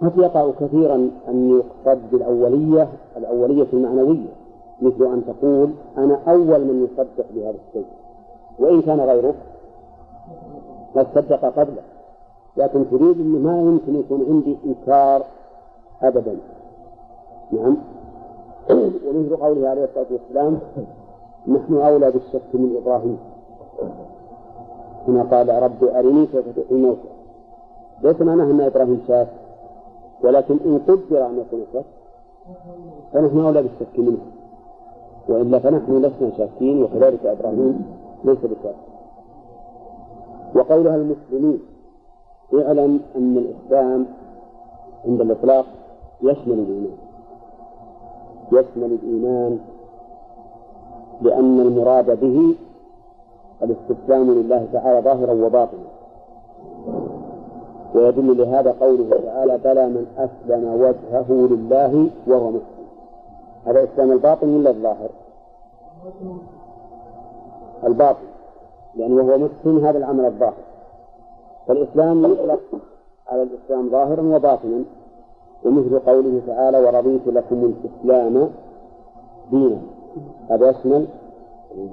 قد يقع كثيرا أن يقصد بالأولية الأولية المعنوية مثل أن تقول أنا أول من يصدق بهذا الشيء. وإن كان غيره قد صدق قبله. لكن تريد أنه ما يمكن يكون عندي إنكار أبدا. نعم. ومثل قوله عليه الصلاة والسلام نحن أولى بالشك من إبراهيم. هنا قال ربي أرني كيف تحيي الموتى. ليس معناه أن إبراهيم شاك. ولكن إن قدر أن يكون شك فنحن أولى بالشك منه. وإلا فنحن لسنا شاكين وكذلك إبراهيم ليس بشاك. وقولها المسلمين اعلم أن الإسلام عند الإطلاق يشمل الإيمان. يشمل الإيمان لأن المراد به الاستسلام لله تعالى ظاهرا وباطنا. ويدل لهذا قوله تعالى بلى من أسلم وجهه لله وهو محسن هذا إسلام الباطن ولا الظاهر؟ الباطن لأنه وهو محسن هذا العمل الظاهر. فالإسلام يطلق على الإسلام ظاهرا وباطنا ومثل قوله تعالى ورضيت لكم الإسلام دينا. هذا يشمل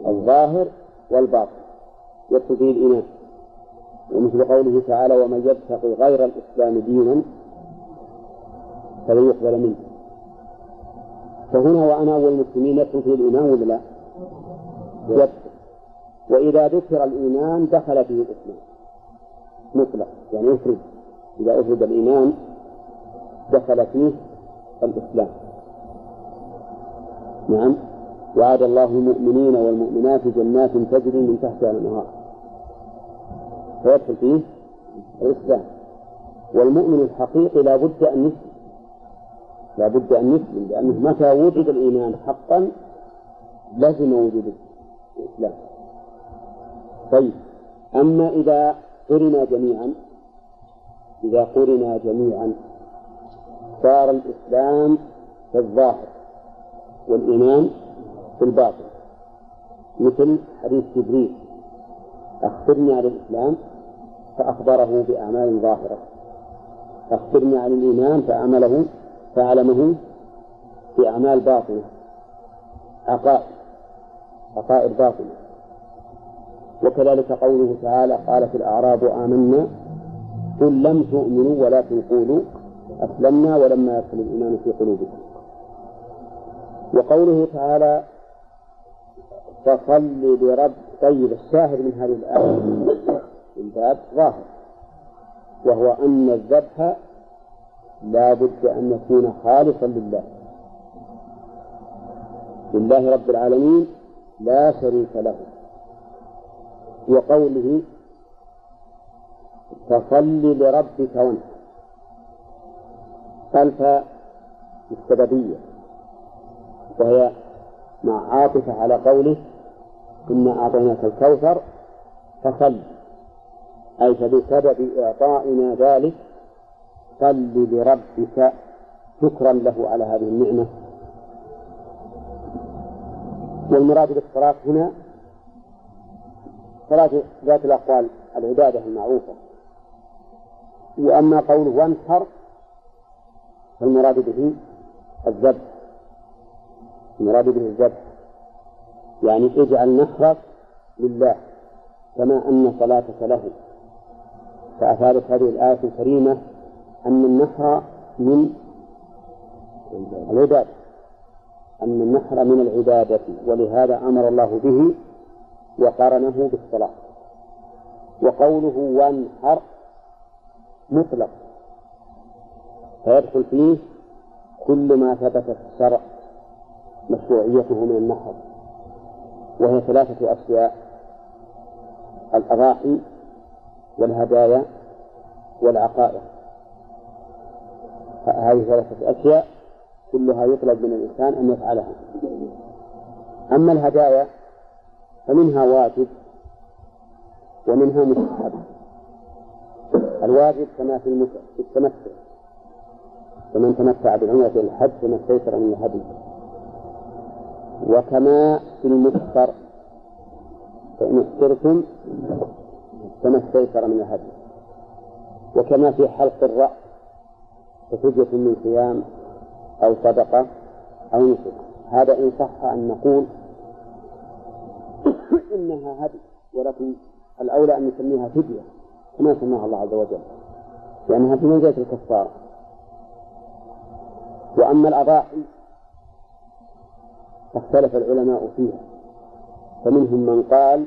الظاهر والباطن. يدخل فيه ومثل قوله تعالى ومن يبتغي غير الإسلام دينا فلن يقبل منه. فهنا وأنا أول المسلمين يدخل فيه الإيمان ولا لا؟ يدخل. وإذا ذكر الإيمان دخل فيه الإسلام. مطلق. يعني يفرد إذا أفرد الإيمان دخل فيه الإسلام. نعم. وعد الله المؤمنين والمؤمنات جنات تجري من تحتها الأنهار. فيدخل فيه الإسلام. والمؤمن الحقيقي لا بد أن يسلم. لا بد أن يسلم لأنه متى وجد الإيمان حقا لزم وجود الإسلام. طيب أما إذا قرنا جميعا إذا قرنا جميعا صار الإسلام في الظاهر والإيمان في الباطن. مثل حديث جبريل أخبرني عن الإسلام فأخبره بأعمال ظاهرة. أخبرني عن الإيمان فعمله فعلمه بأعمال باطنة. عقائد عقائد باطنة. وكذلك قوله تعالى قالت الأعراب آمنا قل لم تؤمنوا ولكن قولوا أسلمنا ولما يدخل الإيمان في قلوبكم. وقوله تعالى فصل لرب طيب الشاهد من هذه الآية الباب ظاهر. وهو أن الذبح لا بد أن يكون خالصا لله. لله رب العالمين لا شريك له. وقوله فصل لربك وانحر. ألف السببية وهي مع عاطفة على قوله إنا أعطيناك الكوثر فصل. أي فبسبب إعطائنا ذلك صل لربك شكرا له على هذه النعمة. والمراد بالصلاة هنا صلاة ذات الأقوال العبادة المعروفة. وأما قوله وانحر فالمراد به الذبح. المراد به الذبح. يعني اجعل نحرك لله كما أن صلاتك له. فأفادت هذه الآية الكريمة أن النحر من العبادة. أن النحر من العبادة ولهذا أمر الله به وقارنه بالصلاة. وقوله وانحر مطلق. فيدخل فيه كل ما ثبت في الشرع مشروعيته من النحر. وهي ثلاثة أشياء. الأضاحي والهدايا والعقائق هذه ثلاثة أشياء كلها يطلب من الإنسان أن يفعلها. أما الهدايا فمنها واجب ومنها مستحب. الواجب كما في التمتع. فمن تمتع بالعمرة إلى الحج فما استيسر من الهدي. وكما في المفطر فإن افطرتم فما استيسر من الهدي وكما في حلق الرأس ففدية من صيام أو صدقة أو نسك. هذا إن صح أن نقول إنها هدي ولكن الأولى أن نسميها فدية كما سماها الله عز وجل. لأنها في منزلة الكفار. وأما الأضاحي فاختلف العلماء فيها. فمنهم من قال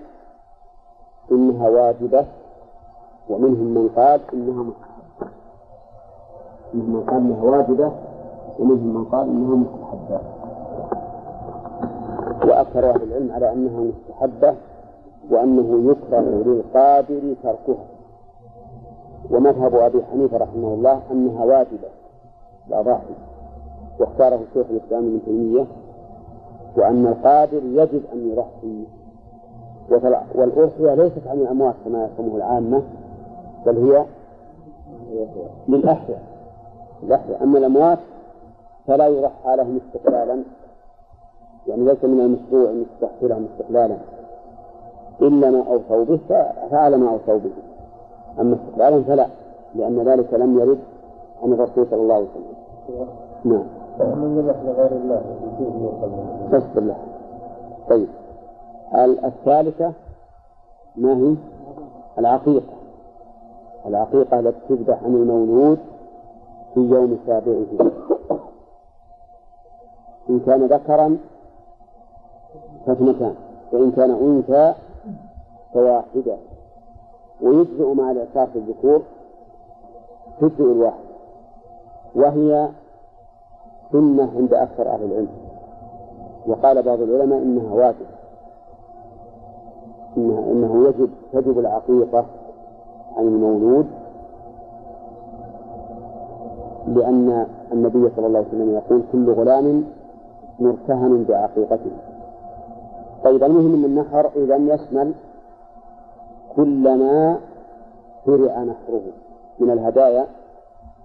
إنها واجبة ومنهم من قال إنها مستحبة منهم من قال إنها واجبة ومنهم من قال إنها مستحبة. وأكثر أهل العلم على أنها مستحبة وأنه يكره للقادر تركها. ومذهب أبي حنيفة رحمه الله أنها واجبة الأضاحي واختاره شيخ الإسلام ابن تيمية وأن القادر يجب أن يضحي والأضحية ليست عن الأموات كما يفهمه العامة بل هي للأحياء الأحياء. أما الأموات فلا يضحى لهم استقلالا يعني ليس من المشروع أن يستحي لهم استقلالا. إلا ما أوصوا به فعل ما أوصوا به. أما استقلالا فلا لأن ذلك لم يرد عن الرسول صلى الله عليه وسلم. نعم. من ذبح لغير الله؟ تصبر له طيب. الثالثة ما هي؟ العقيقة. العقيقة التي تذبح عن المولود في يوم سابعه. إن كان ذكرا فاثنتان وإن كان أنثى فواحدة. ويجزئ مع الإعصار في الذكور تجزئ الواحد وهي سنة عند أكثر أهل العلم. وقال بعض العلماء إنها واجب إنها إنه يجب تجب العقيقة عن المولود لأن النبي صلى الله عليه وسلم يقول كل غلام مرتهن بعقيقته. طيب المهم أن النحر إذا يشمل كل ما شرع نحره من الهدايا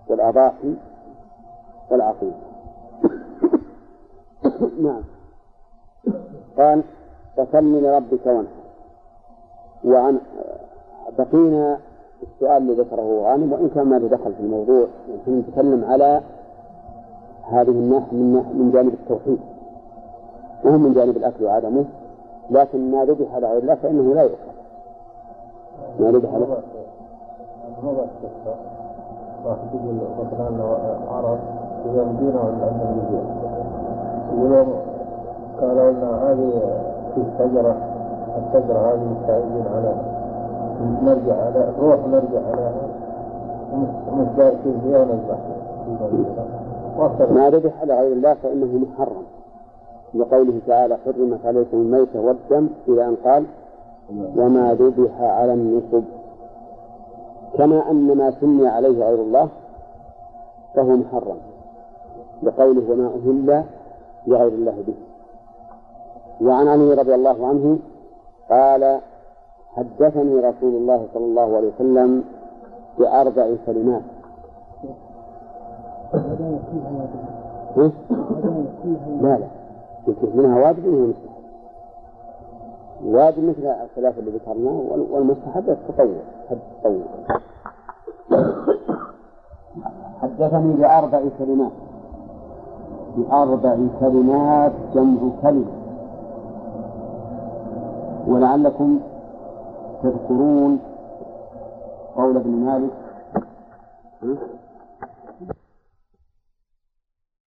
والأضاحي والعقيقة. نعم. قال فسل لربك وانحر. وعن بقينا السؤال اللي ذكره غانم وإن كان ما دخل في الموضوع نحن نتكلم على هذه الناحية من, من جانب التوحيد. وهم من جانب الأكل وعدمه لكن ما ذبح لغير الله فإنه لا يؤكل. ما ذبح له واحد يقول مثلا عرب إذا المدينة ولا الأندلسية يقولون قالوا لنا هذه في الشجرة الشجرة هذه مستعدين على نرجع على نروح نرجع على مش دارسين فيها ونذبح ما ذبح على غير الله فإنه محرم. لقوله تعالى حرمت عليكم الميتة والدم إلى أن قال وما ذبح على النصب كما أن ما سمي عليه غير الله فهو محرم. لقوله وما أهل لغير الله به وعن علي رضي الله عنه قال حدثني رسول الله صلى الله عليه وسلم بأربع كلمات؟ لا لا. منها واجب ومنها مستحب. واجب مثل الثلاثة اللي ذكرناه والمستحب التطوع. التطوع. حدثني بأربع كلمات. بأربع كلمات جمع كلمة. ولعلكم تذكرون قول ابن مالك.